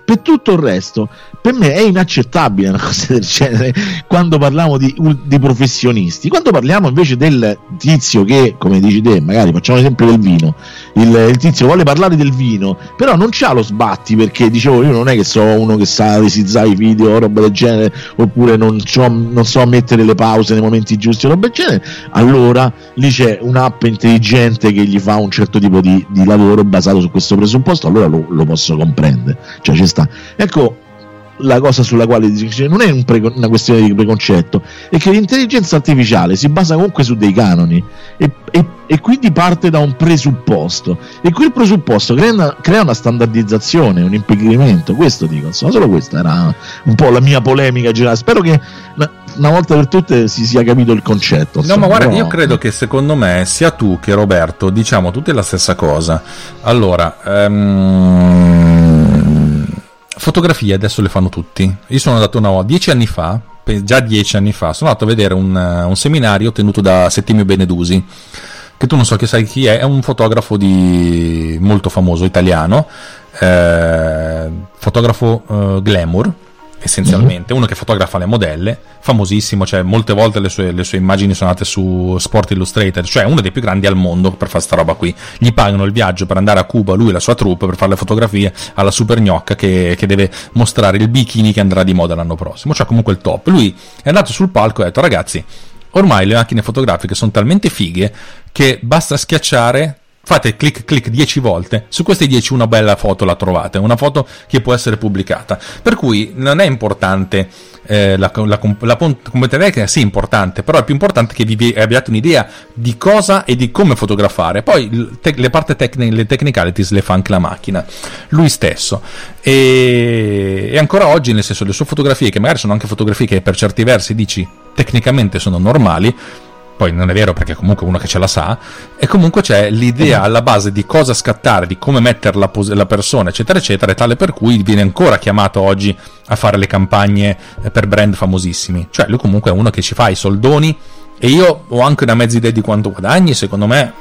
per tutto il resto, per me è inaccettabile una cosa del genere quando parliamo di, di, professionisti. Quando parliamo invece del tizio che, come dici te, magari facciamo l'esempio del vino, il, il tizio vuole parlare del vino, però non c'ha lo sbatti perché dicevo io non è che so uno che sa resizzare i video o roba del genere, oppure non, non so mettere le pause nei momenti giusti o roba del genere, allora lì c'è un'app intelligente che gli fa un certo tipo di, di lavoro basato su questo presupposto, allora lo, lo posso comprendere. Cioè, sta. Ecco la cosa sulla quale dice, non è un pre- una questione di preconcetto, è che l'intelligenza artificiale si basa comunque su dei canoni e, e, e quindi parte da un presupposto e quel presupposto crea una, crea una standardizzazione, un impigrimento, questo dico, insomma, solo questa era un po' la mia polemica generale, spero che una, una volta per tutte si sia capito il concetto. Insomma, no, ma guarda, però... io credo che secondo me sia tu che Roberto diciamo tutti la stessa cosa. Allora, um Fotografie adesso le fanno tutti. Io sono andato no, dieci anni fa, già dieci anni fa, sono andato a vedere un, uh, un seminario tenuto da Settimio Benedusi, che tu non so che sai chi è, è un fotografo di, molto famoso italiano, eh, fotografo uh, glamour, essenzialmente, uno che fotografa le modelle, famosissimo, cioè molte volte le sue, le sue, immagini sono andate su Sport Illustrated, cioè uno dei più grandi al mondo per fare sta roba qui. Gli pagano il viaggio per andare a Cuba, lui e la sua troupe, per fare le fotografie alla super gnocca che, che deve mostrare il bikini che andrà di moda l'anno prossimo, cioè comunque il top. Lui è andato sul palco e ha detto ragazzi, ormai le macchine fotografiche sono talmente fighe che basta schiacciare fate clic clic 10 volte, su queste 10 una bella foto la trovate, una foto che può essere pubblicata. Per cui non è importante eh, la, la, la, componente tecnica, sì, importante, però è più importante che vi abbiate un'idea di cosa e di come fotografare. Poi te, le parti tecniche, le technicalities le fa anche la macchina, lui stesso. E, e ancora oggi, nel senso, le sue fotografie, che magari sono anche fotografie che per certi versi dici tecnicamente sono normali, poi non è vero perché comunque uno che ce la sa, e comunque c'è l'idea alla base di cosa scattare, di come mettere la, pos- la, persona, eccetera, eccetera, è tale per cui viene ancora chiamato oggi a fare le campagne eh, per brand famosissimi. Cioè lui comunque è uno che ci fa i soldoni e io ho anche una mezza idea di quanto guadagni, secondo me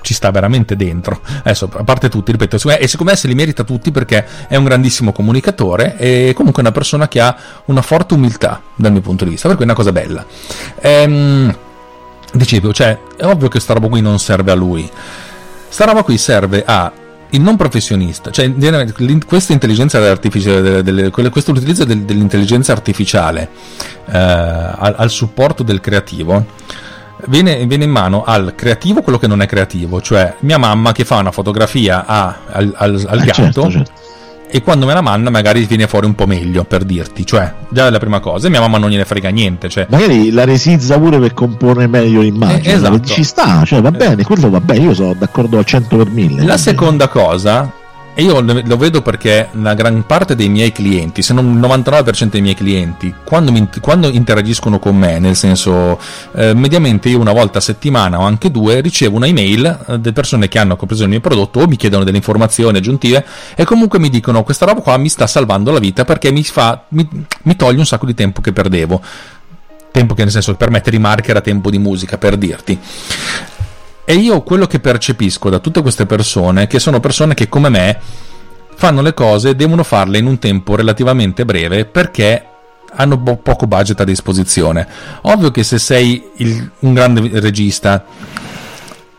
ci sta veramente dentro. Adesso, a parte tutti, ripeto, e secondo me se li merita tutti perché è un grandissimo comunicatore e comunque una persona che ha una forte umiltà dal mio punto di vista, per cui è una cosa bella. Ehm dicevo, cioè, è ovvio che sta roba qui non serve a lui. Sta roba qui serve a il non professionista, cioè questa intelligenza artificiale, delle, questo utilizzo del, dell'intelligenza artificiale eh, al, al, supporto del creativo viene, viene, in mano al creativo quello che non è creativo, cioè mia mamma che fa una fotografia a, al, al, al eh, gatto. Certo, certo e quando me la manda magari viene fuori un po' meglio per dirti, cioè già è la prima cosa e mia mamma non gliene frega niente, cioè... magari la resizza pure per comporre meglio l'immagine, eh, esatto. ci sta, cioè va bene, quello va bene, io sono d'accordo al 100 per 1000. La seconda cosa e io lo vedo perché la gran parte dei miei clienti, se non il 99% dei miei clienti, quando, mi, quando interagiscono con me, nel senso eh, mediamente io una volta a settimana o anche due ricevo una email eh, delle persone che hanno compreso il mio prodotto o mi chiedono delle informazioni aggiuntive e comunque mi dicono questa roba qua mi sta salvando la vita perché mi, fa, mi, mi toglie un sacco di tempo che perdevo. Tempo che nel senso per mettere i marker a tempo di musica per dirti e io quello che percepisco da tutte queste persone, che sono persone che come me fanno le cose e devono farle in un tempo relativamente breve perché hanno po- poco budget a disposizione. Ovvio che se sei il, un grande regista,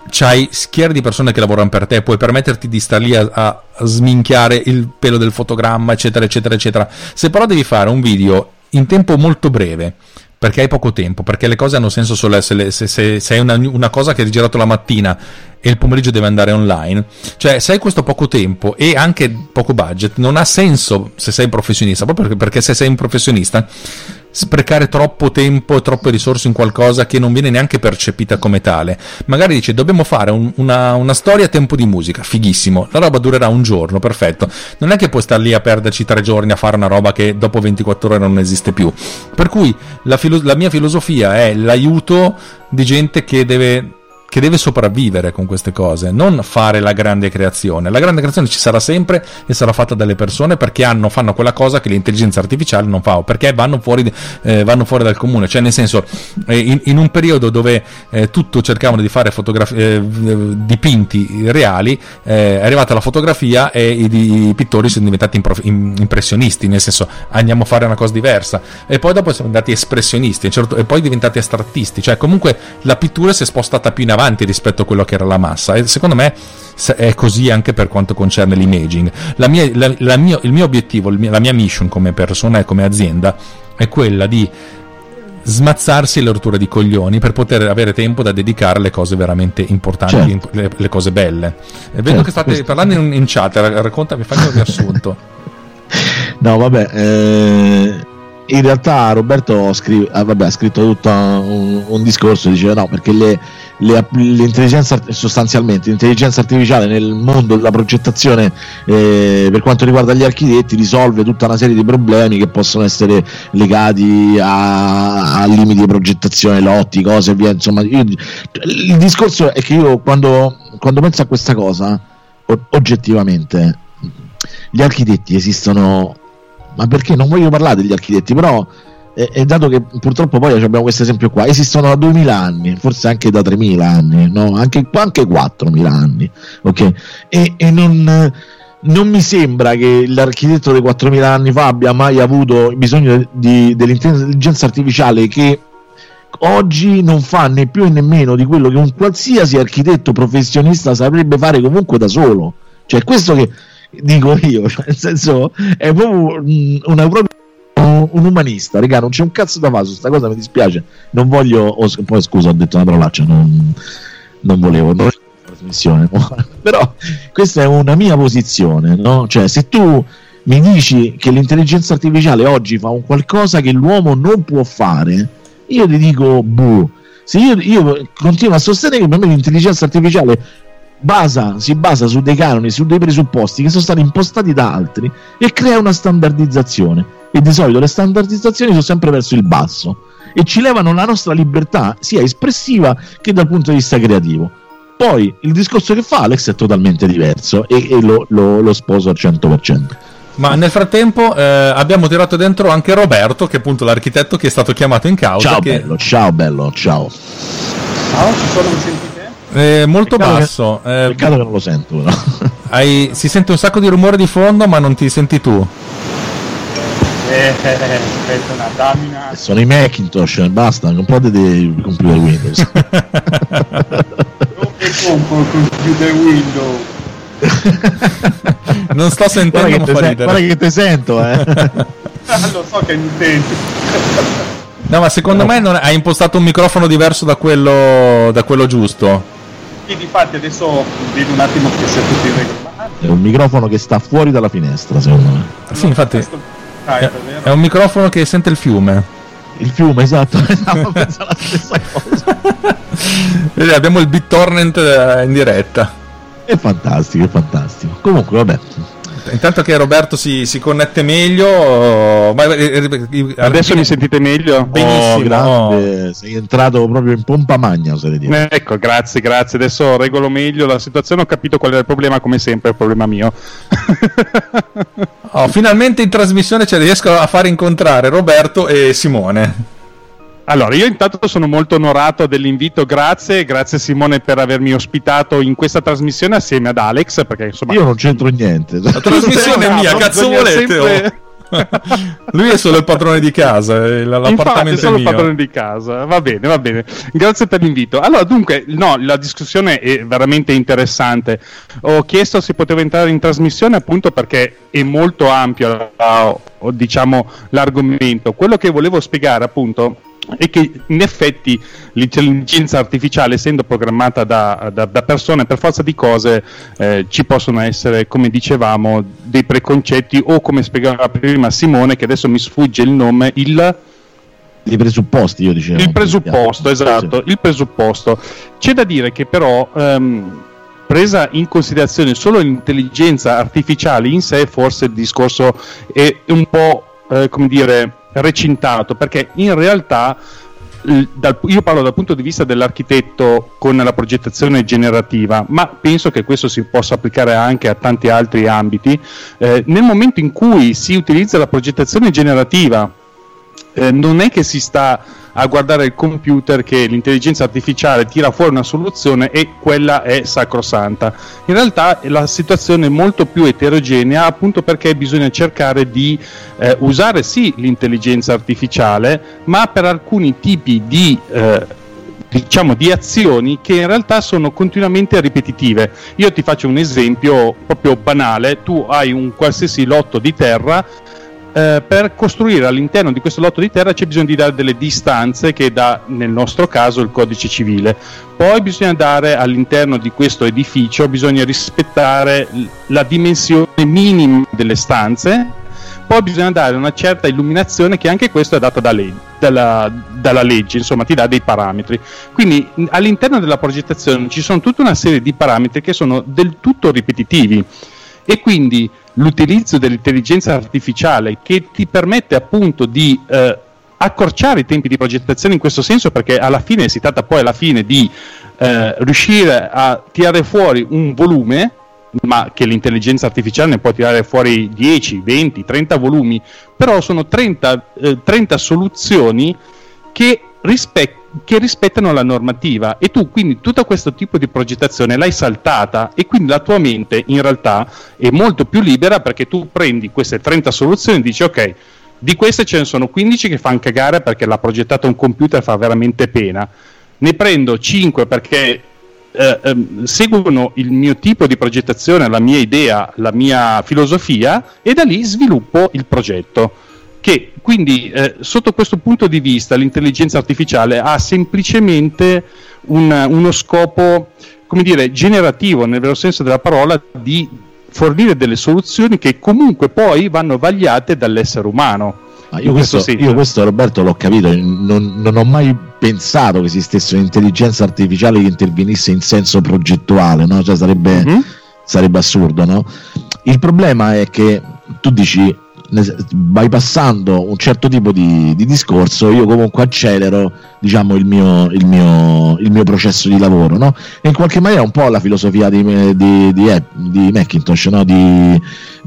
c'hai schiere di persone che lavorano per te, puoi permetterti di stare lì a, a sminchiare il pelo del fotogramma, eccetera, eccetera, eccetera. Se però devi fare un video in tempo molto breve perché hai poco tempo, perché le cose hanno senso solo se, se, se, se è una, una, cosa che hai girato la mattina e il pomeriggio deve andare online, cioè se hai questo poco tempo e anche poco budget, non ha senso se sei un professionista, proprio perché, perché se sei un professionista sprecare troppo tempo e troppe risorse in qualcosa che non viene neanche percepita come tale. Magari dice dobbiamo fare un, una, una, storia a tempo di musica, fighissimo, la roba durerà un giorno, perfetto. Non è che puoi stare lì a perderci tre giorni a fare una roba che dopo 24 ore non esiste più. Per cui la, filo- la mia filosofia è l'aiuto di gente che deve che deve sopravvivere con queste cose, non fare la grande creazione. La grande creazione ci sarà sempre e sarà fatta dalle persone perché hanno, fanno quella cosa che l'intelligenza artificiale non fa, o perché vanno fuori, eh, vanno fuori dal comune. Cioè, nel senso, eh, in, in, un periodo dove eh, tutto cercavano di fare fotografi- eh, dipinti reali, eh, è arrivata la fotografia e i, i pittori sono diventati improf- impressionisti, nel senso andiamo a fare una cosa diversa. E poi dopo siamo andati espressionisti, certo, e poi diventati astrattisti. Cioè, comunque la pittura si è spostata più in avanti avanti rispetto a quello che era la massa e secondo me è così anche per quanto concerne l'imaging. La mia, la, la mio, il mio obiettivo, la mia mission come persona e come azienda è quella di smazzarsi le rotture di coglioni per poter avere tempo da dedicare alle cose veramente importanti, certo. le, le, cose belle. E vedo certo, che state questo... parlando in, in chat, raccontami, fai un riassunto. no, vabbè, eh, in realtà Roberto scrive, ah, vabbè, ha scritto tutto un, un discorso, diceva no, perché le, le, l'intelligenza sostanzialmente l'intelligenza artificiale nel mondo della progettazione eh, per quanto riguarda gli architetti risolve tutta una serie di problemi che possono essere legati a, a limiti di progettazione, lotti, cose via. Insomma, io, il discorso è che io quando, quando penso a questa cosa, oggettivamente, gli architetti esistono ma perché non voglio parlare degli architetti, però è, è dato che purtroppo poi abbiamo questo esempio qua, esistono da 2000 anni, forse anche da 3000 anni, no? anche, anche 4000 anni, ok? E, e non, non, mi sembra che l'architetto dei 4000 anni fa abbia mai avuto bisogno di, dell'intelligenza artificiale che oggi non fa né più né meno di quello che un qualsiasi architetto professionista saprebbe fare comunque da solo. Cioè, questo che dico io, cioè, nel senso è proprio una un umanista, raga, non c'è un cazzo da su sta cosa, mi dispiace. Non voglio oh, poi scusa, ho detto una parolaccia, non, non volevo non trasmissione, però questa è una mia posizione, no? Cioè, se tu mi dici che l'intelligenza artificiale oggi fa un qualcosa che l'uomo non può fare, io ti dico buh. Se io, io continuo a sostenere che per me l'intelligenza artificiale basa, si basa su dei canoni, su dei presupposti che sono stati impostati da altri e crea una standardizzazione. E di solito le standardizzazioni sono sempre verso il basso e ci levano la nostra libertà sia espressiva che dal punto di vista creativo. Poi il discorso che fa Alex è totalmente diverso e, e lo, lo, lo, sposo al 100%. Ma nel frattempo eh, abbiamo tirato dentro anche Roberto, che è appunto l'architetto che è stato chiamato in causa. Ciao che... bello, ciao bello, ciao. Ciao, ci sono sentito eh, molto peccato basso. Che, eh, peccato che non lo sento. No? Hai, si sente un sacco di rumore di fondo, ma non ti senti tu. Eh, aspetta una damina. Sono i Macintosh, basta, non potete computer Windows. Dove compro il computer Windows? non sto sentendo guarda che, te, guarda che te sento eh. lo so che mi senti no ma secondo no. me non, hai impostato un microfono diverso da quello, da quello giusto sì, difatti adesso vedo un attimo che sia tutto in regola. È un microfono che sta fuori dalla finestra, secondo me. Sì, infatti. È, è, un microfono che sente il fiume. Il fiume, esatto, stavo pensando stessa cosa. Vedi, abbiamo il BitTorrent eh, in diretta. È fantastico, è fantastico. Comunque, vabbè, intanto che Roberto si, si connette meglio, ma, eh, eh, adesso mi sentite meglio? Benissimo, oh, sei entrato proprio in pompa magna. Dire. Ecco, grazie, grazie. Adesso regolo meglio la situazione. Ho capito qual è il problema, come sempre, è il problema mio. oh, finalmente in trasmissione cioè, riesco a far incontrare Roberto e Simone. Allora, io intanto sono molto onorato dell'invito, grazie, grazie Simone per avermi ospitato in questa trasmissione assieme ad Alex, perché insomma... Io non c'entro niente. La trasmissione è mia, cazzo volete? Sempre... Oh. Lui è solo il padrone di casa, l'appartamento Infatti, è solo il padrone di casa. Va bene, va bene. Grazie per l'invito. Allora, dunque, no, la discussione è veramente interessante. Ho chiesto se potevo entrare in trasmissione appunto perché è molto ampio, diciamo, l'argomento. Quello che volevo spiegare appunto e che in effetti l'intelligenza artificiale, essendo programmata da, da, da persone per forza di cose, eh, ci possono essere, come dicevamo, dei preconcetti o come spiegava prima Simone, che adesso mi sfugge il nome, il i presupposti, io dicevo. Il presupposto, esatto, sì. il presupposto. C'è da dire che però ehm, presa in considerazione solo l'intelligenza artificiale in sé, forse il discorso è un po' eh, come dire recintato, perché in realtà dal, io parlo dal punto di vista dell'architetto con la progettazione generativa, ma penso che questo si possa applicare anche a tanti altri ambiti. Eh, nel momento in cui si utilizza la progettazione generativa, eh, non è che si sta a guardare il computer che l'intelligenza artificiale tira fuori una soluzione e quella è sacrosanta. In realtà la situazione è molto più eterogenea appunto perché bisogna cercare di eh, usare sì l'intelligenza artificiale, ma per alcuni tipi di eh, diciamo di azioni che in realtà sono continuamente ripetitive. Io ti faccio un esempio proprio banale, tu hai un qualsiasi lotto di terra eh, per costruire all'interno di questo lotto di terra c'è bisogno di dare delle distanze che dà nel nostro caso il codice civile. Poi bisogna dare all'interno di questo edificio, bisogna rispettare la dimensione minima delle stanze, poi bisogna dare una certa illuminazione che anche questo è data da legge, dalla, dalla, legge, insomma ti dà dei parametri. Quindi all'interno della progettazione ci sono tutta una serie di parametri che sono del tutto ripetitivi e quindi l'utilizzo dell'intelligenza artificiale che ti permette appunto di eh, accorciare i tempi di progettazione in questo senso perché alla fine si tratta poi alla fine di eh, riuscire a tirare fuori un volume ma che l'intelligenza artificiale ne può tirare fuori 10, 20, 30 volumi, però sono 30, eh, 30 soluzioni che rispecchiano che rispettano la normativa. E tu quindi tutto questo tipo di progettazione l'hai saltata e quindi la tua mente in realtà è molto più libera perché tu prendi queste 30 soluzioni e dici ok di queste ce ne sono 15 che fanno cagare perché l'ha progettato un computer fa veramente pena. Ne prendo 5 perché eh, eh, seguono il mio tipo di progettazione, la mia idea, la mia filosofia e da lì sviluppo il progetto che quindi eh, sotto questo punto di vista l'intelligenza artificiale ha semplicemente un, uno scopo, come dire, generativo nel vero senso della parola di fornire delle soluzioni che comunque poi vanno vagliate dall'essere umano. Io questo, io questo, Roberto l'ho capito, non, non, ho mai pensato che esistesse un'intelligenza artificiale che intervenisse in senso progettuale, no? cioè sarebbe, mm-hmm. sarebbe assurdo. No? Il problema è che tu dici bypassando un certo tipo di, di, discorso, io comunque accelero diciamo, il, mio, il, mio, il mio processo di lavoro. No? E in qualche maniera un po' la filosofia di, di, di, di Macintosh, no? di,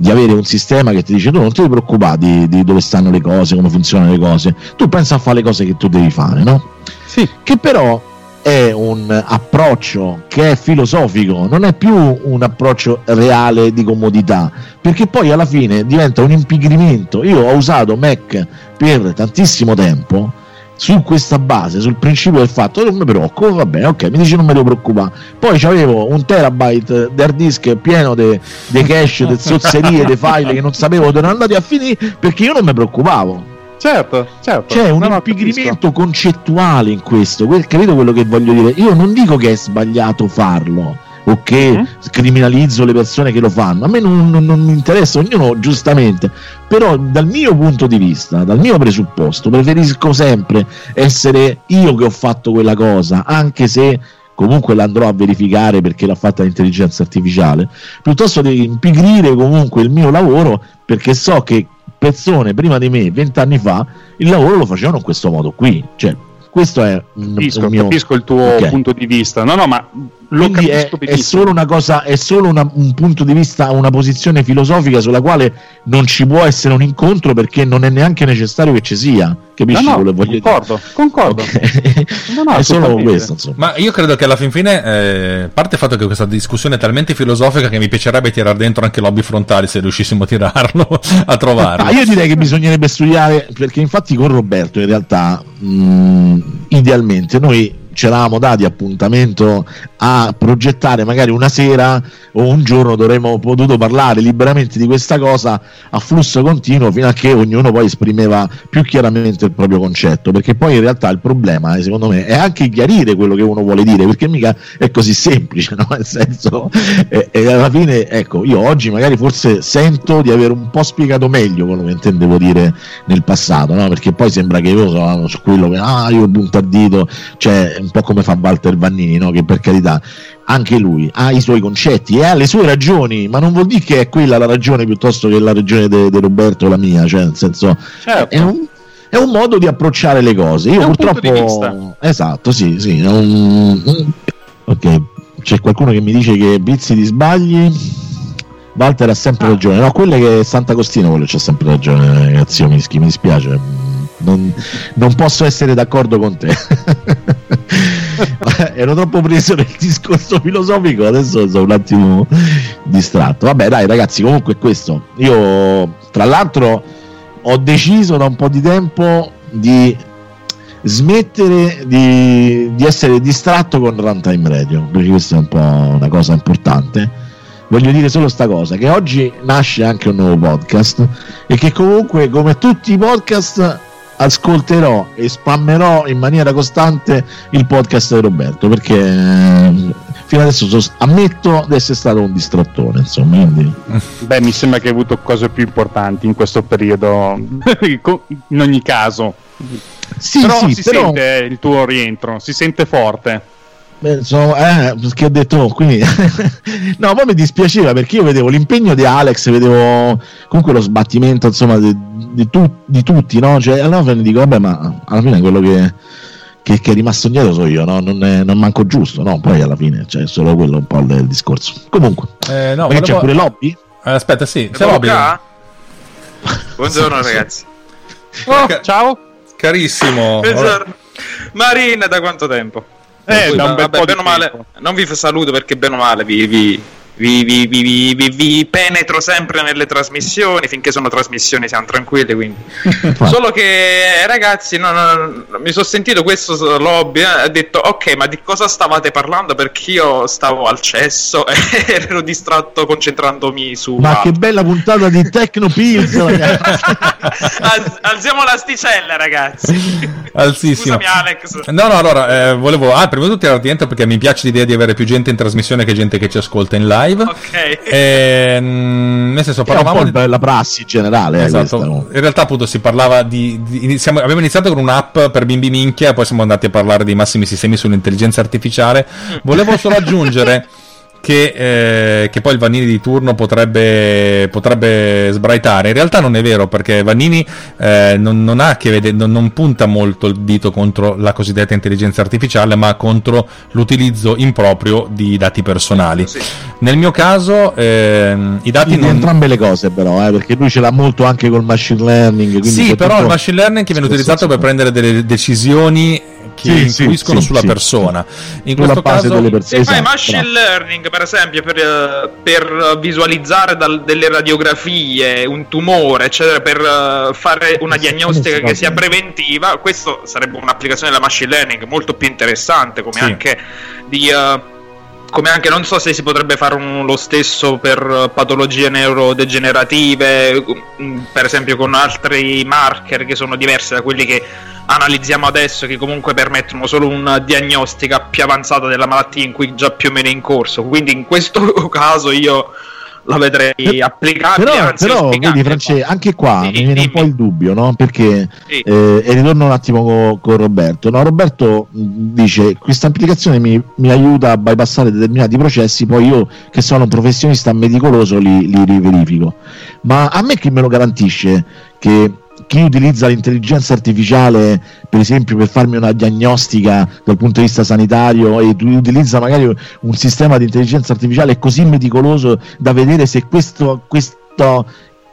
avere un sistema che ti dice tu non ti preoccupare di, dove stanno le cose, come funzionano le cose, tu pensa a fare le cose che tu devi fare. No? Sì. Che però è un approccio che è filosofico, non è più un approccio reale di comodità, perché poi alla fine diventa un impigrimento. Io ho usato Mac per tantissimo tempo su questa base, sul principio del fatto non mi preoccupo, va bene, ok, mi dice non mi devo preoccupare. Poi avevo un terabyte di hard disk pieno di cache, di zozzerie, di file che non sapevo dove erano andati a finire perché io non mi preoccupavo Certo, certo. C'è un no, impigrimento no, concettuale in questo, capito quello che voglio dire? Io non dico che è sbagliato farlo o che mm-hmm. criminalizzo le persone che lo fanno, a me non, non, non, mi interessa, ognuno giustamente, però dal mio punto di vista, dal mio presupposto, preferisco sempre essere io che ho fatto quella cosa, anche se comunque l'andrò a verificare perché l'ha fatta l'intelligenza artificiale, piuttosto di impigrire comunque il mio lavoro perché so che persone prima di me, vent'anni fa, il lavoro lo facevano in questo modo qui. Cioè, questo è un, capisco, un mio... capisco il tuo okay. punto di vista. No, no, ma lo Quindi è, è, solo una cosa, è solo una, un punto di vista, una posizione filosofica sulla quale non ci può essere un incontro perché non è neanche necessario che ci sia. Capisci no, no, quello che voglio concordo, dire? Concordo, okay. no, no, è solo questo. Insomma. Ma io credo che alla fin fine, eh, parte il fatto che questa discussione è talmente filosofica che mi piacerebbe tirare dentro anche lobby frontali se riuscissimo a tirarlo, a trovarlo. Ah, io direi che bisognerebbe studiare, perché infatti con Roberto in realtà, mh, idealmente, noi ci eravamo dati appuntamento a progettare magari una sera o un giorno dovremmo potuto parlare liberamente di questa cosa a flusso continuo fino a che ognuno poi esprimeva più chiaramente il proprio concetto perché poi in realtà il problema eh, secondo me è anche chiarire quello che uno vuole dire perché mica è così semplice no? nel senso e, e alla fine ecco io oggi magari forse sento di aver un po' spiegato meglio quello che intendevo dire nel passato no? perché poi sembra che io sono su quello che ah io punto a dito cioè un po' come fa Walter Vannini no? che per carità anche lui ha i suoi concetti e ha le sue ragioni, ma non vuol dire che è quella la ragione piuttosto che la ragione di Roberto la mia, cioè nel senso certo. è, un, è, un, modo di approcciare le cose. Io purtroppo esatto, sì, sì, un, ok, c'è qualcuno che mi dice che Bizzi di sbagli Walter ha sempre ah. ragione. No, quello è che Sant'Agostino quello c'ha sempre ragione, ragazzi, mi, mi dispiace. Non, non posso essere d'accordo con te. ero troppo preso nel discorso filosofico, adesso sono un attimo distratto. Vabbè, dai, ragazzi, comunque questo. Io, tra l'altro, ho deciso da un po' di tempo di smettere di, di essere distratto con Runtime Radio, perché questa è un po' una cosa importante. Voglio dire solo sta cosa, che oggi nasce anche un nuovo podcast e che comunque, come tutti i podcast, ascolterò e spammerò in maniera costante il podcast di Roberto perché eh, fino adesso so, ammetto di essere stato un distrattore insomma quindi... beh mi sembra che hai avuto cose più importanti in questo periodo in ogni caso. Sì, però sì, si però... sente il tuo rientro si sente forte Beh, insomma, eh, perché ho detto oh, quindi no, poi mi dispiaceva perché io vedevo l'impegno di Alex, vedevo comunque lo sbattimento insomma di, di, tu, di tutti, no? Cioè, allora mi dico, vabbè, ma alla fine quello che, che, che è rimasto indietro so io, no? non, è, non, manco giusto, no? Poi alla fine c'è cioè, solo quello un po' del discorso. Comunque, eh, no, volevo... c'è pure Lobby? Eh, aspetta, sì, c'è Lobby. Buongiorno ragazzi. Oh, ciao. Carissimo. Buongiorno. Marina, da quanto tempo? Eh, da un bel vabbè, po' bene male, non vi saluto perché bene o male vi, vi, vi, vi, penetro sempre nelle trasmissioni finché sono trasmissioni siamo tranquilli quindi. solo che ragazzi no, no, no, mi sono sentito questo lobby eh, ha detto ok ma di cosa stavate parlando perché io stavo al cesso e ero distratto concentrandomi su ma altro. che bella puntata di Tecno Pills alziamo l'asticella ragazzi Alzissimo. Scusami Alex. No, no, allora, eh, volevo... Ah, prima di tutto tirarti dentro perché mi piace l'idea di avere più gente in trasmissione che gente che ci ascolta in live. Ok. E, mm, nel senso, parlavamo... È un po' la prassi generale. Eh, esatto. Questa, In realtà appunto si parlava di... di siamo, abbiamo iniziato con un'app per bimbi minchia, poi siamo andati a parlare di massimi sistemi sull'intelligenza artificiale. Volevo solo aggiungere che, eh, che, poi il Vannini di turno potrebbe, potrebbe, sbraitare. In realtà non è vero perché Vannini eh, non, non, ha che vedere, non, non, punta molto il dito contro la cosiddetta intelligenza artificiale, ma contro l'utilizzo improprio di dati personali. Sì. Nel mio caso, eh, i dati. non... entrambe le cose, però, eh, perché lui ce l'ha molto anche col machine learning. Sì, però tutto... il machine learning che viene utilizzato per prendere delle decisioni che sì, influiscono sì, sulla sì, persona. In questo caso, delle persone, se fai machine bravo. learning, per esempio, per, eh, per visualizzare dal, delle radiografie un tumore, eccetera, per uh, fare una diagnostica che sia preventiva, questo sarebbe un'applicazione della machine learning molto più interessante, come anche di. Uh, come anche non so se si potrebbe fare un, lo stesso per patologie neurodegenerative, mm, per esempio con altri marker che sono diversi da quelli che analizziamo adesso, che comunque permettono solo una diagnostica più avanzata della malattia in cui già più o meno è in corso. Quindi in questo caso io la vedrei applicabile. Però, anzi, però vedi, France, anche qua sì, mi viene dimmi. un po' il dubbio, no? Perché sì. eh, e ritorno un attimo con, con Roberto. No, Roberto dice: Questa applicazione mi, mi, aiuta a bypassare determinati processi, poi io, che sono un professionista meticoloso, li, li riverifico. Ma a me chi me lo garantisce che chi utilizza l'intelligenza artificiale, per esempio, per farmi una diagnostica dal punto di vista sanitario e utilizza magari un sistema di intelligenza artificiale così meticoloso da vedere se questo, questo,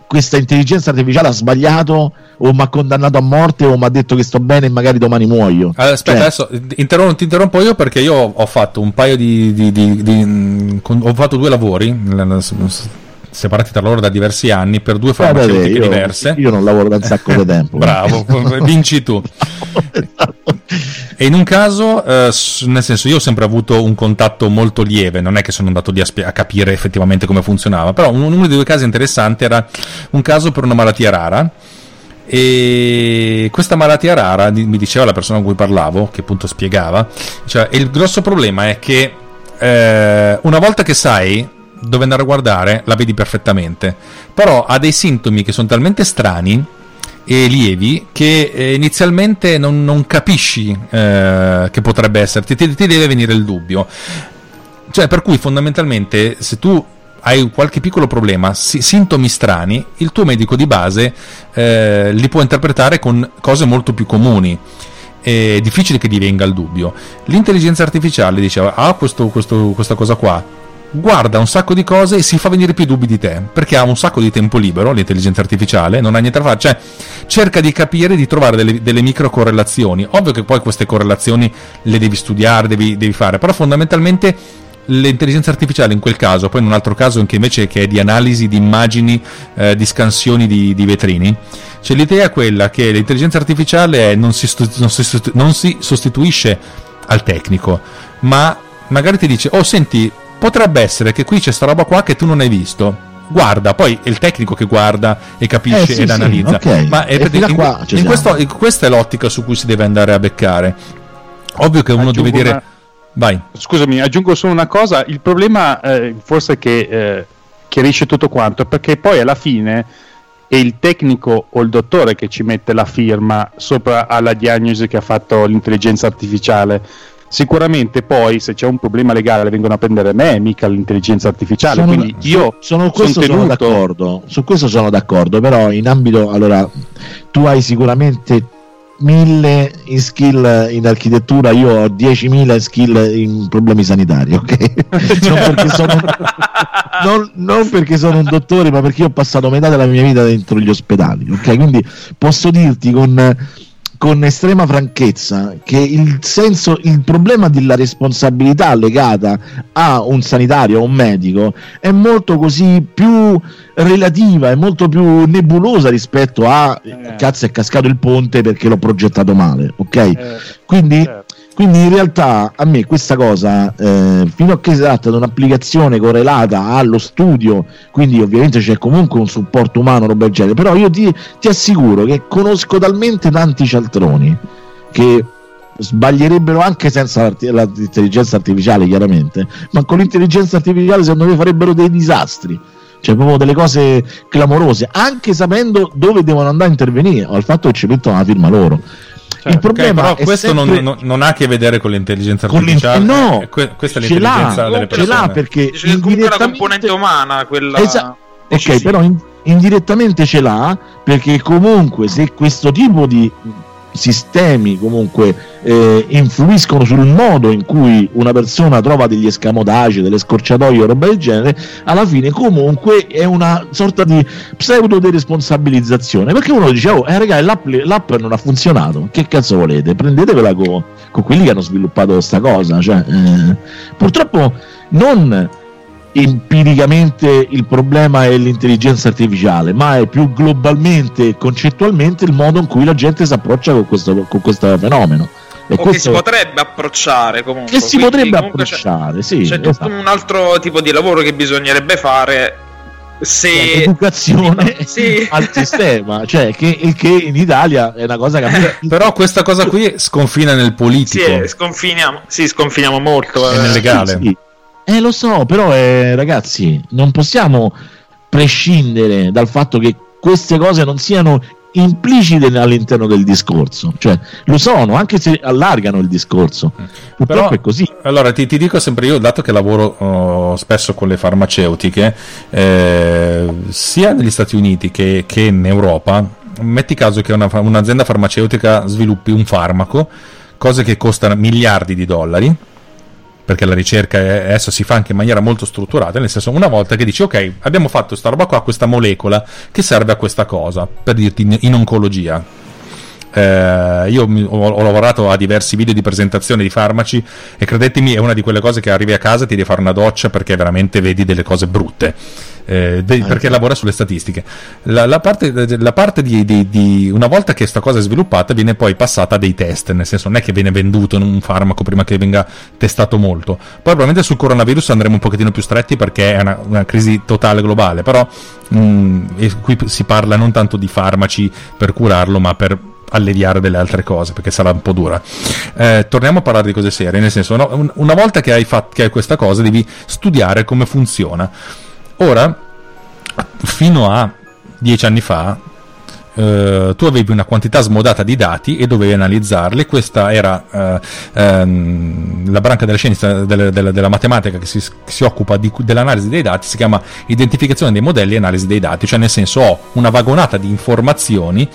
questa intelligenza artificiale ha sbagliato o mi ha condannato a morte o mi ha detto che sto bene e magari domani muoio. Aspetta, cioè... adesso interrom- ti interrompo io perché io ho fatto un paio di, di, di, di ho fatto due lavori separati tra loro da diversi anni per due farmaceutiche io, diverse. Io non lavoro da un sacco di tempo. Bravo, vinci tu. E in un caso, eh, nel senso, io ho sempre avuto un contatto molto lieve, non è che sono andato lì a, spie- a capire effettivamente come funzionava, però uno dei due casi interessanti era un caso per una malattia rara. E questa malattia rara, mi diceva la persona con cui parlavo, che appunto spiegava, cioè, il grosso problema è che eh, una volta che sai dove andare a guardare, la vedi perfettamente, però ha dei sintomi che sono talmente strani e lievi che eh, inizialmente non, non capisci eh, che potrebbe essere, ti, ti, deve venire il dubbio. Cioè, per cui fondamentalmente, se tu hai qualche piccolo problema, si, sintomi strani, il tuo medico di base eh, li può interpretare con cose molto più comuni. È difficile che divenga il dubbio. L'intelligenza artificiale diceva: Ah, questo, questo, questa cosa qua guarda un sacco di cose e si fa venire più dubbi di te perché ha un sacco di tempo libero l'intelligenza artificiale non ha niente da fare cioè cerca di capire di trovare delle, delle micro correlazioni ovvio che poi queste correlazioni le devi studiare devi, devi fare però fondamentalmente l'intelligenza artificiale in quel caso poi in un altro caso anche invece che è di analisi di immagini eh, di scansioni di, di vetrini cioè l'idea è quella che l'intelligenza artificiale non si, non si, non si sostituisce al tecnico ma magari ti dice oh senti potrebbe essere che qui c'è sta roba qua che tu non hai visto. Guarda, poi è il tecnico che guarda e capisce eh, sì, ed sì, analizza. Okay. Ma è in, qua, in questo, in questa è l'ottica su cui si deve andare a beccare. Ovvio che uno aggiungo deve dire. Una... Vai. Scusami, aggiungo solo una cosa. Il problema, eh, forse che eh, chiarisce tutto quanto, è perché poi alla fine è il tecnico o il dottore che ci mette la firma sopra alla diagnosi che ha fatto l'intelligenza artificiale sicuramente poi se c'è un problema legale vengono a prendere me, mica l'intelligenza artificiale. Sono, quindi io sono, questo sono, d'accordo. Su questo sono d'accordo, però in ambito allora tu hai sicuramente mille in skill in architettura, io ho 10.000 skill in problemi sanitari, ok? non, perché sono, non, non, perché sono, un dottore, ma perché io ho passato metà della mia vita dentro gli ospedali, ok? Quindi posso dirti con con estrema franchezza che il senso, il problema della responsabilità legata a un sanitario, a un medico, è molto così più relativa, è molto più nebulosa rispetto a eh. cazzo è cascato il ponte perché l'ho progettato male, ok? Eh. Quindi certo quindi in realtà a me questa cosa, eh, fino a che si tratta di un'applicazione correlata allo studio, quindi ovviamente c'è comunque un supporto umano, roba del genere, però io ti, ti assicuro che conosco talmente tanti cialtroni che sbaglierebbero anche senza l'intelligenza artificiale chiaramente, ma con l'intelligenza artificiale secondo me farebbero dei disastri cioè proprio delle cose clamorose, anche sapendo dove devono andare a intervenire, o al fatto che ci mettono la firma loro. Certo, il problema okay, però questo sempre... non, non, ha a che vedere con l'intelligenza artificiale. No, eh, que- questa è l'intelligenza l'ha, delle persone. Ce l'ha perché Dice indirettamente... la componente umana, quella Esa- Ok, però in- indirettamente ce l'ha perché comunque se questo tipo di sistemi comunque eh, influiscono sul modo in cui una persona trova degli escamotage, delle scorciatoie o roba del genere, alla fine comunque è una sorta di pseudo deresponsabilizzazione perché uno dice oh eh, ragazzi l'app, l'app, non ha funzionato. Che cazzo volete? Prendetevela con, con quelli che hanno sviluppato questa cosa cioè, eh, purtroppo non empiricamente il problema è l'intelligenza artificiale, ma è più globalmente e concettualmente il modo in cui la gente si approccia con questo, con questo fenomeno. E o questo... che si potrebbe approcciare comunque. Che si Quindi, potrebbe approcciare, c'è, sì. C'è esatto. tutto un altro tipo di lavoro che bisognerebbe fare se educazione sì. al sistema, cioè che, che, in Italia è una cosa che eh, però questa cosa qui sconfina nel politico. Sì, sconfiniamo, sì, sconfiniamo molto. È eh. nel legale. Sì, sì. Eh, lo so, però eh, ragazzi, non possiamo prescindere dal fatto che queste cose non siano implicite all'interno del discorso, cioè lo sono, anche se allargano il discorso. Purtroppo Però, è così. Allora ti, ti, dico sempre io, dato che lavoro oh, spesso con le farmaceutiche, eh, sia negli Stati Uniti che, che, in Europa, metti caso che una, un'azienda farmaceutica sviluppi un farmaco, cose che costano miliardi di dollari perché la ricerca adesso si fa anche in maniera molto strutturata, nel senso una volta che dici ok, abbiamo fatto questa roba qua, questa molecola che serve a questa cosa, per dirti in oncologia. Eh, io mi, ho, ho, lavorato a diversi video di presentazione di farmaci e credetemi, è una di quelle cose che arrivi a casa e ti devi fare una doccia perché veramente vedi delle cose brutte eh, de- perché lavora sulle statistiche. La, la parte, la parte di, di, di, una volta che questa cosa è sviluppata, viene poi passata a dei test, nel senso non è che viene venduto un farmaco prima che venga testato molto. Poi probabilmente sul coronavirus andremo un pochettino più stretti perché è una, una crisi totale globale, però mh, mm, qui si parla non tanto di farmaci per curarlo, ma per alleviare delle altre cose perché sarà un po' dura. Eh, torniamo a parlare di cose serie, nel senso, no, una volta che hai, fatto, che hai questa cosa, devi studiare come funziona. Ora, fino a dieci anni fa, Uh, tu avevi una quantità smodata di dati e dovevi analizzarli. Questa era uh, um, la branca della scienza delle, delle, della matematica che si, si occupa di, dell'analisi dei dati, si chiama identificazione dei modelli e analisi dei dati, cioè nel senso ho una vagonata di informazioni,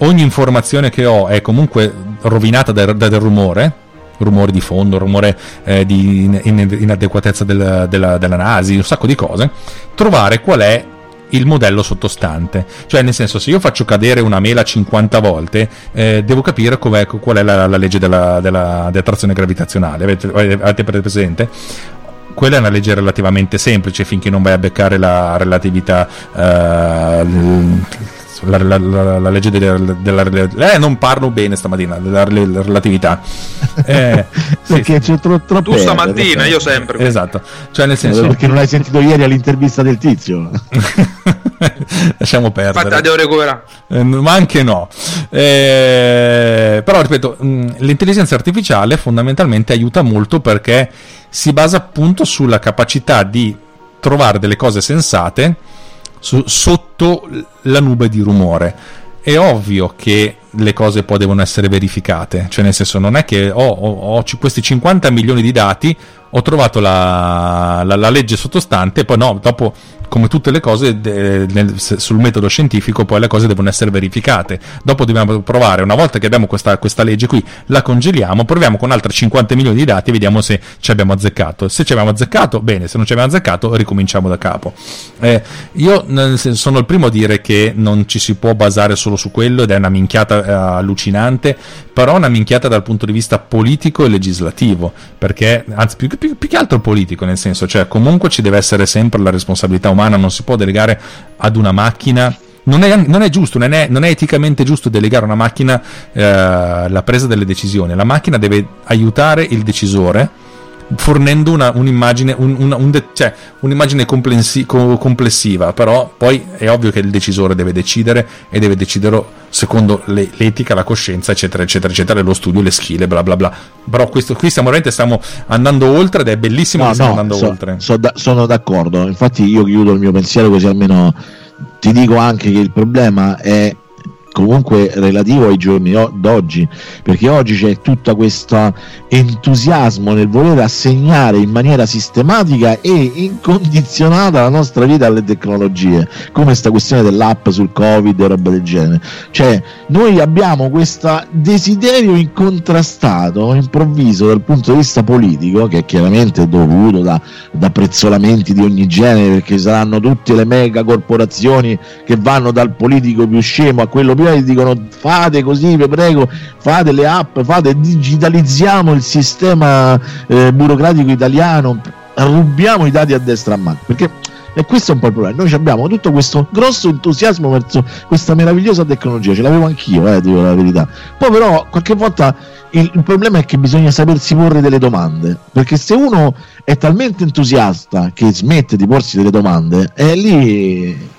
ogni informazione che ho è comunque rovinata da, da del rumore, rumore di fondo, rumore eh, di inadeguatezza del, della, dell'analisi, un sacco di cose, trovare qual è il modello sottostante. Cioè, nel senso, se io faccio cadere una mela 50 volte, eh, devo capire qual è la, la legge della, della, dell'attrazione gravitazionale. Avete, avete presente? Quella è una legge relativamente semplice finché non vai a beccare la relatività eh, la, la, la, la legge della, della, eh, non parlo bene stamattina della relatività. Eh, perché sì, c'è tro, troppo tu stamattina io sempre. Esatto. Cioè nel senso perché non hai sentito ieri all'intervista del tizio. Lasciamo perdere. Infatti la devo recuperare. Eh, ma anche no. Eh, però ripeto mh, l'intelligenza artificiale fondamentalmente aiuta molto perché si basa appunto sulla capacità di trovare delle cose sensate su, sotto la nube di rumore. È ovvio che le cose poi devono essere verificate, cioè nel senso non è che ho, ho, ho questi 50 milioni di dati, ho trovato la, la, la legge sottostante poi no, dopo come tutte le cose de, nel, sul metodo scientifico poi le cose devono essere verificate. Dopo dobbiamo provare una volta che abbiamo questa, questa legge qui la congeliamo proviamo con altri 50 milioni di dati e vediamo se ci abbiamo azzeccato. Se ci abbiamo azzeccato bene se non ci abbiamo azzeccato ricominciamo da capo. Eh, io sono il primo a dire che non ci si può basare solo su quello ed è una minchiata allucinante però una minchiata dal punto di vista politico e legislativo perché anzi più, più, più che altro politico nel senso cioè comunque ci deve essere sempre la responsabilità umana umana non si può delegare ad una macchina. Non è, non è giusto, non è, non è, eticamente giusto delegare a una macchina eh, la presa delle decisioni. La macchina deve aiutare il decisore fornendo una, un'immagine, un, una, un de- cioè, un'immagine complessi- complessiva, però poi è ovvio che il decisore deve decidere e deve decidere secondo le, l'etica, la coscienza, eccetera, eccetera, eccetera, lo studio, le skill, bla bla bla. Però questo, qui stiamo veramente stiamo andando oltre ed è bellissimo no, che stiamo no, andando so, oltre. So da, sono d'accordo, infatti io chiudo il mio pensiero così almeno ti dico anche che il problema è comunque relativo ai giorni d'oggi, perché oggi c'è tutto questo entusiasmo nel voler assegnare in maniera sistematica e incondizionata la nostra vita alle tecnologie, come questa questione dell'app sul Covid e roba del genere. Cioè, noi abbiamo questo desiderio incontrastato, improvviso dal punto di vista politico, che è chiaramente dovuto da, da prezzolamenti di ogni genere, perché saranno tutte le mega corporazioni che vanno dal politico più scemo a quello più e dicono fate così, vi prego, fate le app, fate, digitalizziamo il sistema eh, burocratico italiano, rubiamo i dati a destra a mano. Perché e questo è un po' il problema. Noi abbiamo tutto questo grosso entusiasmo verso questa meravigliosa tecnologia, ce l'avevo anch'io, eh, dico la verità. Poi però qualche volta il, il, problema è che bisogna sapersi porre delle domande, perché se uno è talmente entusiasta che smette di porsi delle domande, è lì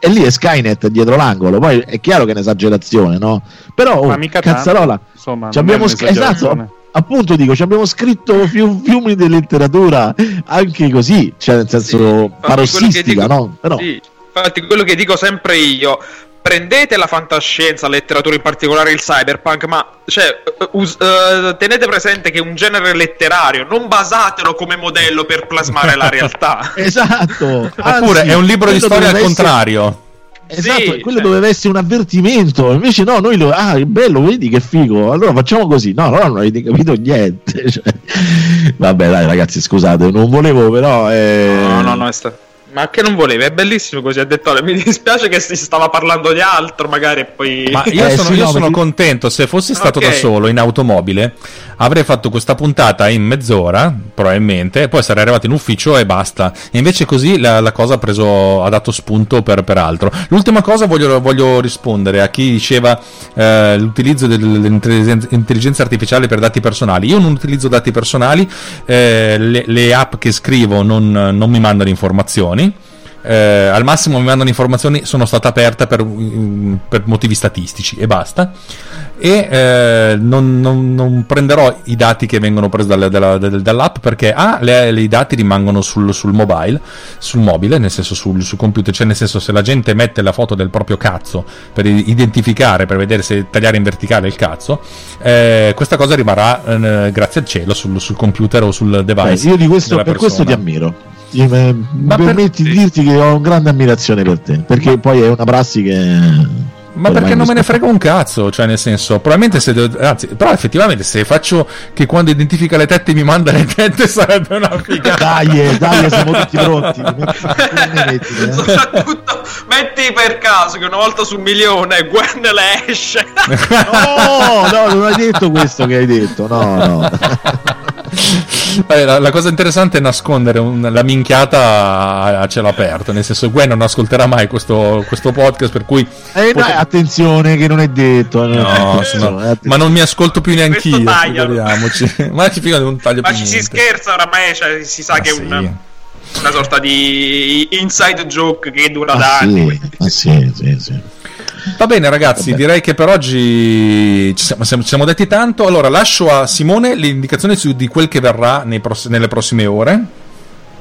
e lì è Skynet dietro l'angolo. Poi è chiaro che è un'esagerazione, no? Però, oh, cazzarola, tanto, insomma, abbiamo sc- esatto, appunto dico, ci abbiamo scritto fiu- fiumi di letteratura anche così, cioè nel senso sì, parossistica, dico, no? Però... Sì, infatti quello che dico sempre io, prendete la fantascienza, la letteratura in particolare il cyberpunk, ma cioè, us- uh, tenete presente che è un genere letterario, non basatelo come modello per plasmare la realtà. esatto. Oppure è un libro di storia al contrario. Esatto, sì, quello cioè... doveva essere un avvertimento, invece no, noi lo... Ah, è bello, vedi che figo, allora facciamo così. No, no, non avete capito niente. Cioè... Vabbè, dai ragazzi, scusate, non volevo però... Eh... No, no, no, è stato Ma che non voleva, è bellissimo così, ha detto mi dispiace che si stava parlando di altro magari poi... Ma io eh, sono, sì, io no, sono perché... contento, se fossi stato okay. da solo in automobile avrei fatto questa puntata in mezz'ora, probabilmente, poi sarei arrivato in ufficio e basta. E invece così la, la cosa ha, preso, ha dato spunto per, per altro. L'ultima cosa voglio, voglio rispondere a chi diceva eh, l'utilizzo dell'intelligenza artificiale per dati personali. Io non utilizzo dati personali, eh, le, le, app che scrivo non, non mi mandano informazioni. Eh, al massimo mi mandano informazioni, sono stata aperta per, per motivi statistici e basta. E eh, non, non, non, prenderò i dati che vengono presi dalla, dalla, dall'app perché A, le, le, i dati rimangono sul, sul, mobile, sul mobile, nel senso sul, sul, computer, cioè nel senso se la gente mette la foto del proprio cazzo per identificare, per vedere se tagliare in verticale il cazzo, eh, questa cosa rimarrà eh, grazie al cielo sul, sul, computer o sul device. io di questo, per persona. questo ti ammiro mi permetti per... di dirti che ho grande ammirazione per te, perché poi è una prassi che... Ma perché non me ne frega un cazzo, cioè nel senso, probabilmente se devo, anzi, però effettivamente se faccio che quando identifica le tette mi manda le tette sarebbe una figata. dai, dai, siamo tutti pronti. metti, eh? Soprattutto metti per caso che una volta su un milione Gwen le esce. no, no, non hai detto questo che hai detto, no, no. La, la, cosa interessante è nascondere un, la minchiata a, a, cielo aperto. Nel senso, Gwen non ascolterà mai questo, questo podcast. Per cui. Eh, pot- attenzione, che non è detto. No, eh, no, ma non mi ascolto più neanche io. ma ci non taglio Ma ci si scherza oramai, cioè, si sa ma che è sì. un una sorta di inside joke che dura ah, da sì, anni. Ah, sì, sì, sì. Va bene ragazzi, Vabbè. direi che per oggi ci siamo, ci siamo, detti tanto. Allora lascio a Simone le indicazioni su di quel che verrà pross- nelle prossime ore.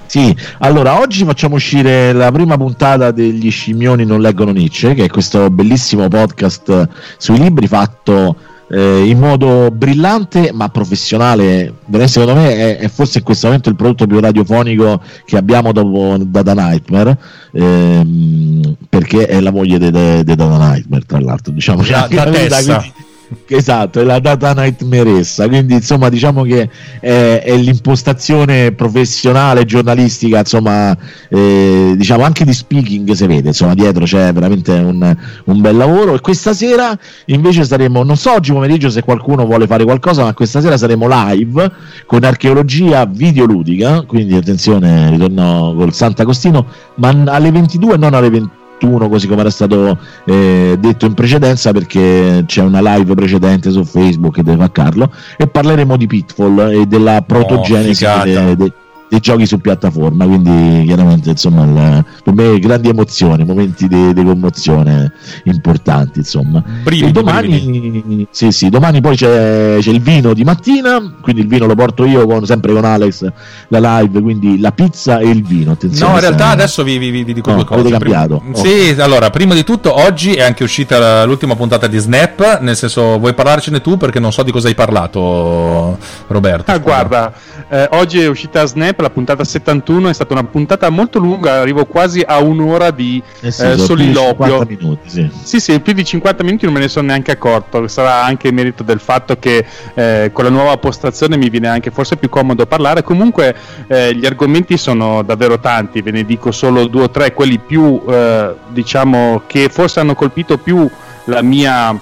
Sì, allora oggi facciamo uscire la prima puntata degli Scimmioni non leggono Nietzsche, che è questo bellissimo podcast sui libri fatto eh, in modo brillante ma professionale. Secondo me è, è, forse in questo momento il prodotto più radiofonico che abbiamo dopo Data Nightmare, ehm, perché è la moglie di Data Nightmare, tra l'altro. Diciamo, la, la testa. Quindi, esatto, è la data nightmaressa. Quindi, insomma, diciamo che è, è l'impostazione professionale, giornalistica, insomma, eh, diciamo anche di speaking si vede, insomma, dietro c'è veramente un, un, bel lavoro. E questa sera invece saremo, non so oggi pomeriggio se qualcuno vuole fare qualcosa, ma questa sera saremo live con archeologia videoludica. Quindi attenzione, ritorno col Sant'Agostino, ma alle 22 non alle 21 21 così come era stato eh, detto in precedenza perché c'è una live precedente su Facebook che deve fare Carlo e parleremo di Pitfall e della protogenesi oh, de, de, dei giochi su piattaforma, quindi chiaramente insomma il, per me grandi emozioni, momenti di, di commozione importanti insomma. Brividi, e domani, sì, sì, domani poi c'è, c'è, il vino di mattina, quindi il vino lo porto io con, sempre con Alex la live, quindi la pizza e il vino. Attenzione, no, in realtà adesso vi, vi, vi dico no, due cose. Avete cambiato. Prima, oh. Sì, allora, prima di tutto oggi è anche uscita l'ultima puntata di Snap, nel senso vuoi parlarcene tu perché non so di cosa hai parlato Roberto. Ah, guarda, eh, oggi è uscita Snap la puntata 71 è stata una puntata molto lunga, arrivo quasi a un'ora di eh sì, eh, soliloquio. Minuti, sì. sì. sì, più di 50 minuti non me ne sono neanche accorto. Sarà anche merito del fatto che eh, con la nuova postazione mi viene anche forse più comodo parlare. Comunque eh, gli argomenti sono davvero tanti, ve ne dico solo due o tre, quelli più eh, diciamo che forse hanno colpito più la mia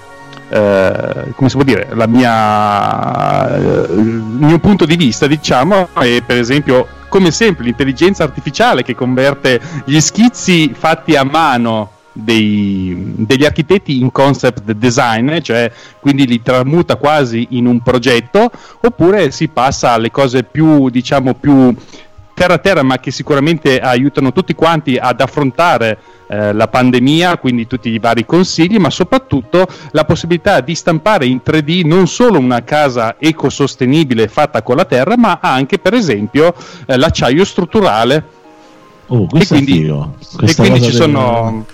eh, come si può dire, mia, eh, il mio punto di vista, diciamo, è per esempio, come sempre, l'intelligenza artificiale che converte gli schizzi fatti a mano dei, degli architetti in concept design, cioè quindi li tramuta quasi in un progetto, oppure si passa alle cose più, diciamo, più terra a terra, ma che sicuramente aiutano tutti quanti ad affrontare eh, la pandemia, quindi tutti i vari consigli, ma soprattutto la possibilità di stampare in 3D non solo una casa ecosostenibile fatta con la terra, ma anche per esempio eh, l'acciaio strutturale. Oh, e quindi, e quindi ci sono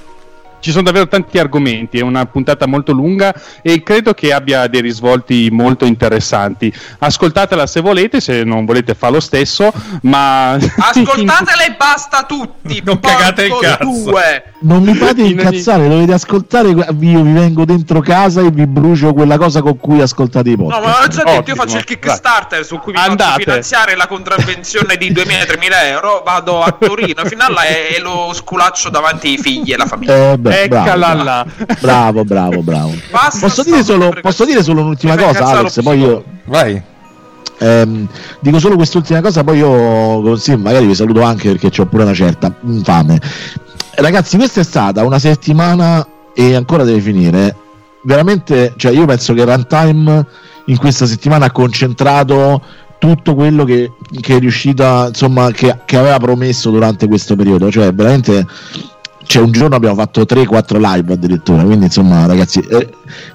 ci sono davvero tanti argomenti, è una puntata molto lunga e credo che abbia dei risvolti molto interessanti. Ascoltatela se volete, se non volete fa lo stesso, ma... Ascoltatela e basta tutti! Non cagate il cazzo! Due. Non mi fate incazzare, dovete ascoltare. Io vi vengo dentro casa e vi brucio quella cosa con cui ascoltate i podcast. No, ma ho già detto, io faccio il Kickstarter su cui mi Andate. faccio finanziare la contravvenzione di 2.000-3.000 euro. Vado a Torino fino a là e, e lo sculaccio davanti ai figli e alla famiglia. Eh, beh, Eccala bravo, là. bravo, bravo, bravo. Basta Posso dire, solo, posso dire solo un'ultima cosa, Alex? Poi io Vai. ehm, dico solo quest'ultima cosa, poi io sì, magari vi saluto anche perché ho pure una certa fame. Ragazzi, questa è stata una settimana e ancora deve finire. Veramente, cioè, io penso che Runtime in questa settimana ha concentrato tutto quello che, che è riuscita, insomma, che, che aveva promesso durante questo periodo. Cioè, veramente cioè un giorno abbiamo fatto 3-4 live addirittura quindi insomma ragazzi eh,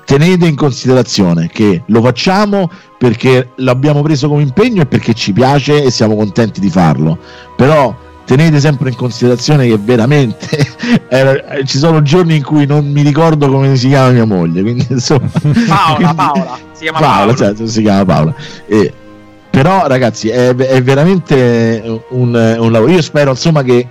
tenete in considerazione che lo facciamo perché l'abbiamo preso come impegno e perché ci piace e siamo contenti di farlo però tenete sempre in considerazione che veramente eh, ci sono giorni in cui non mi ricordo come si chiama mia moglie quindi insomma Paola, quindi- Paola. Si chiama Paola, Paola. certo, si chiama Paola. E- però, ragazzi, è, è veramente un, un lavoro. Io spero insomma che,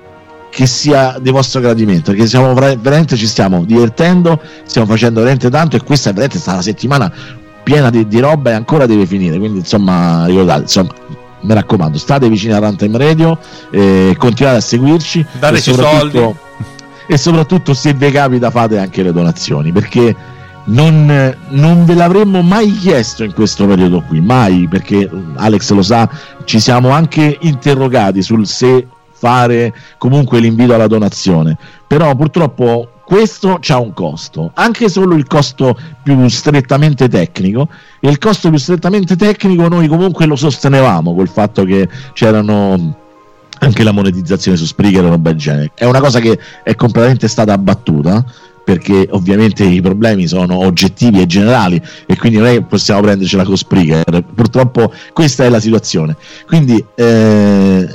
che sia di vostro gradimento, perché siamo vera- veramente ci stiamo divertendo, stiamo facendo veramente tanto e questa è veramente stata una settimana piena di, di roba e ancora deve finire. Quindi, insomma, ricordate, insomma. Mi raccomando, state vicini a Runtime Radio, eh, continuate a seguirci Dateci e soldi. e soprattutto se vi capita fate anche le donazioni perché non, non ve l'avremmo mai chiesto in questo periodo qui, mai perché Alex lo sa, ci siamo anche interrogati sul se fare comunque l'invito alla donazione, però purtroppo questo ha un costo, anche solo il costo più strettamente tecnico e il costo più strettamente tecnico noi comunque lo sostenevamo col fatto che c'erano anche la monetizzazione su Spreaker e roba del genere. È una cosa che è completamente stata abbattuta perché ovviamente i problemi sono oggettivi e generali e quindi che possiamo prendercela con Spreaker. Purtroppo questa è la situazione. Quindi eh,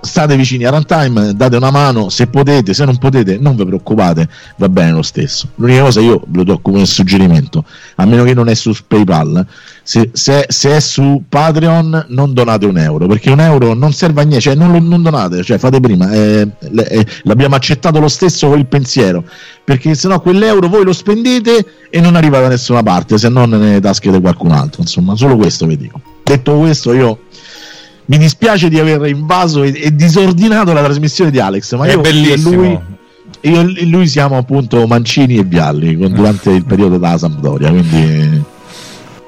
state vicini a Runtime, date una mano se potete, se non potete non vi preoccupate, va bene lo stesso. L'unica cosa io ve lo do come suggerimento, a meno che non è su PayPal, se, se- se è su Patreon non donate un euro, perché un euro non serve a niente, cioè non, non donate, cioè fate prima, eh, eh, l'abbiamo accettato lo stesso con il pensiero, perché sennò quell'euro voi lo spendete e non arriva da nessuna parte, se non nelle tasche di qualcun altro, insomma, solo questo vi dico. Detto questo io mi dispiace di aver invaso e, e disordinato la trasmissione di Alex, ma È io bellissimo. e lui, io e lui siamo appunto Mancini e Vialli con- durante il periodo della Sampdoria, quindi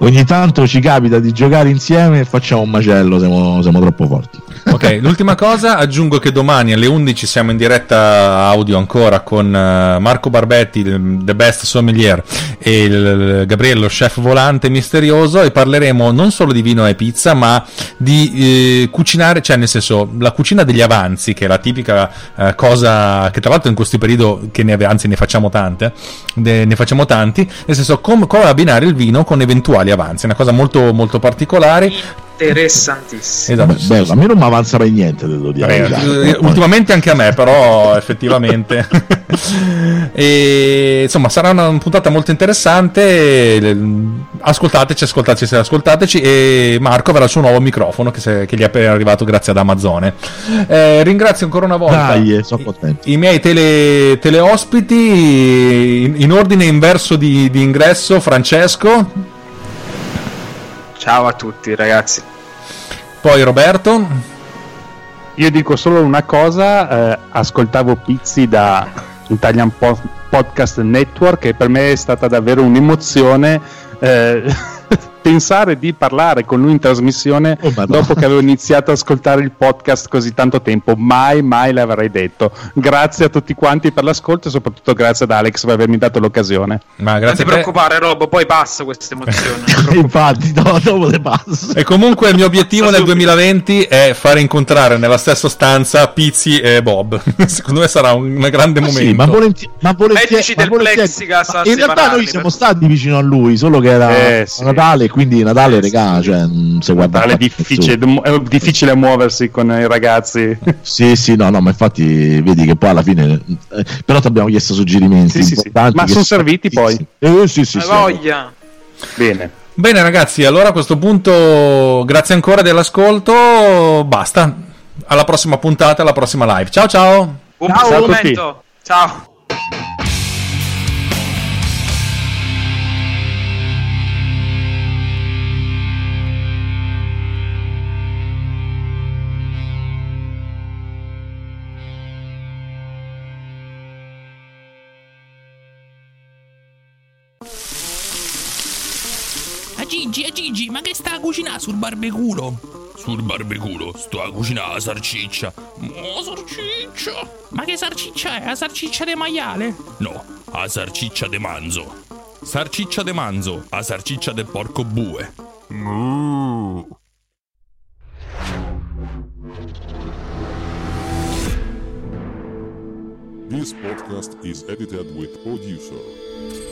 ogni tanto ci capita di giocare insieme e facciamo un macello, siamo, siamo troppo forti. Ok, l'ultima cosa, aggiungo che domani alle 11 siamo in diretta audio ancora con eh, Marco Barbetti, The Best Sommelier, e il Gabriello, chef volante misterioso, e parleremo non solo di vino e pizza, ma di eh, cucinare, cioè nel senso la cucina degli avanzi, che è la tipica eh, cosa che tra l'altro in questo periodo, che ne, anzi ne facciamo tante, ne, facciamo tanti, nel senso com- come abbinare il vino con eventuali avanzi, è una cosa molto, molto particolare. Interessantissimo. Esatto. Beh, a me non mi avanza per niente, devo dire. verità. eh, ultimamente anche a me, però effettivamente. e, insomma, sarà una puntata molto interessante. Ascoltateci, ascoltateci, ascoltateci. E Marco avrà il suo nuovo microfono che, se- che gli è appena arrivato grazie ad Amazone. Eh, ringrazio ancora una volta Dai, eh, contento. i miei tele, teleospiti in, in ordine inverso di, di ingresso. Francesco, Ciao a tutti, ragazzi. poi Roberto. Io dico solo una cosa, eh, ascoltavo Pizzi da Italian Po- Podcast Network e per me è stata davvero un'emozione eh, pensare di parlare con lui in trasmissione Oh, dopo che avevo iniziato ad ascoltare il podcast così tanto tempo. Mai, mai l'avrei detto. Grazie a tutti quanti per l'ascolto e soprattutto grazie ad Alex per avermi dato l'occasione. Ma Non grazie ti a te. preoccupare, Rob, poi passa questa emozione. Infatti, no, dopo le passo. E comunque il mio obiettivo nel 2020 è fare incontrare nella stessa stanza Pizzi e Bob. Secondo me sarà un, un grande Ma momento. sì, ma, volenti- ma volentieri. Ma del volentieri- plexigas a In realtà noi siamo per- stati vicino a lui, solo che era Eh, sì. Natale, quindi Natale, regà, cioè, se guarda Natale è difficile, è difficile muoversi con i ragazzi. sì, sì, no, no, ma infatti vedi che poi alla fine... Eh, però ti abbiamo chiesto suggerimenti sì, sì, sì. Ma sono serviti poi? Eh, sì, sì, sì. Voglia. Bene. Bene ragazzi, allora a questo punto grazie ancora dell'ascolto, basta. Alla prossima puntata, alla prossima live. Ciao ciao. Un ciao, momento. Ciao. Gigi, e Gigi, ma che sta a cucinare sul barbeculo? Sul barbeculo? Sto a cucinare la sarciccia. Oh, sarciccia! Ma che sarciccia è? La sarciccia de maiale? No, la sarciccia de manzo. Sarciccia de manzo, la sarciccia del porco bue. Mm. This podcast is edited with producer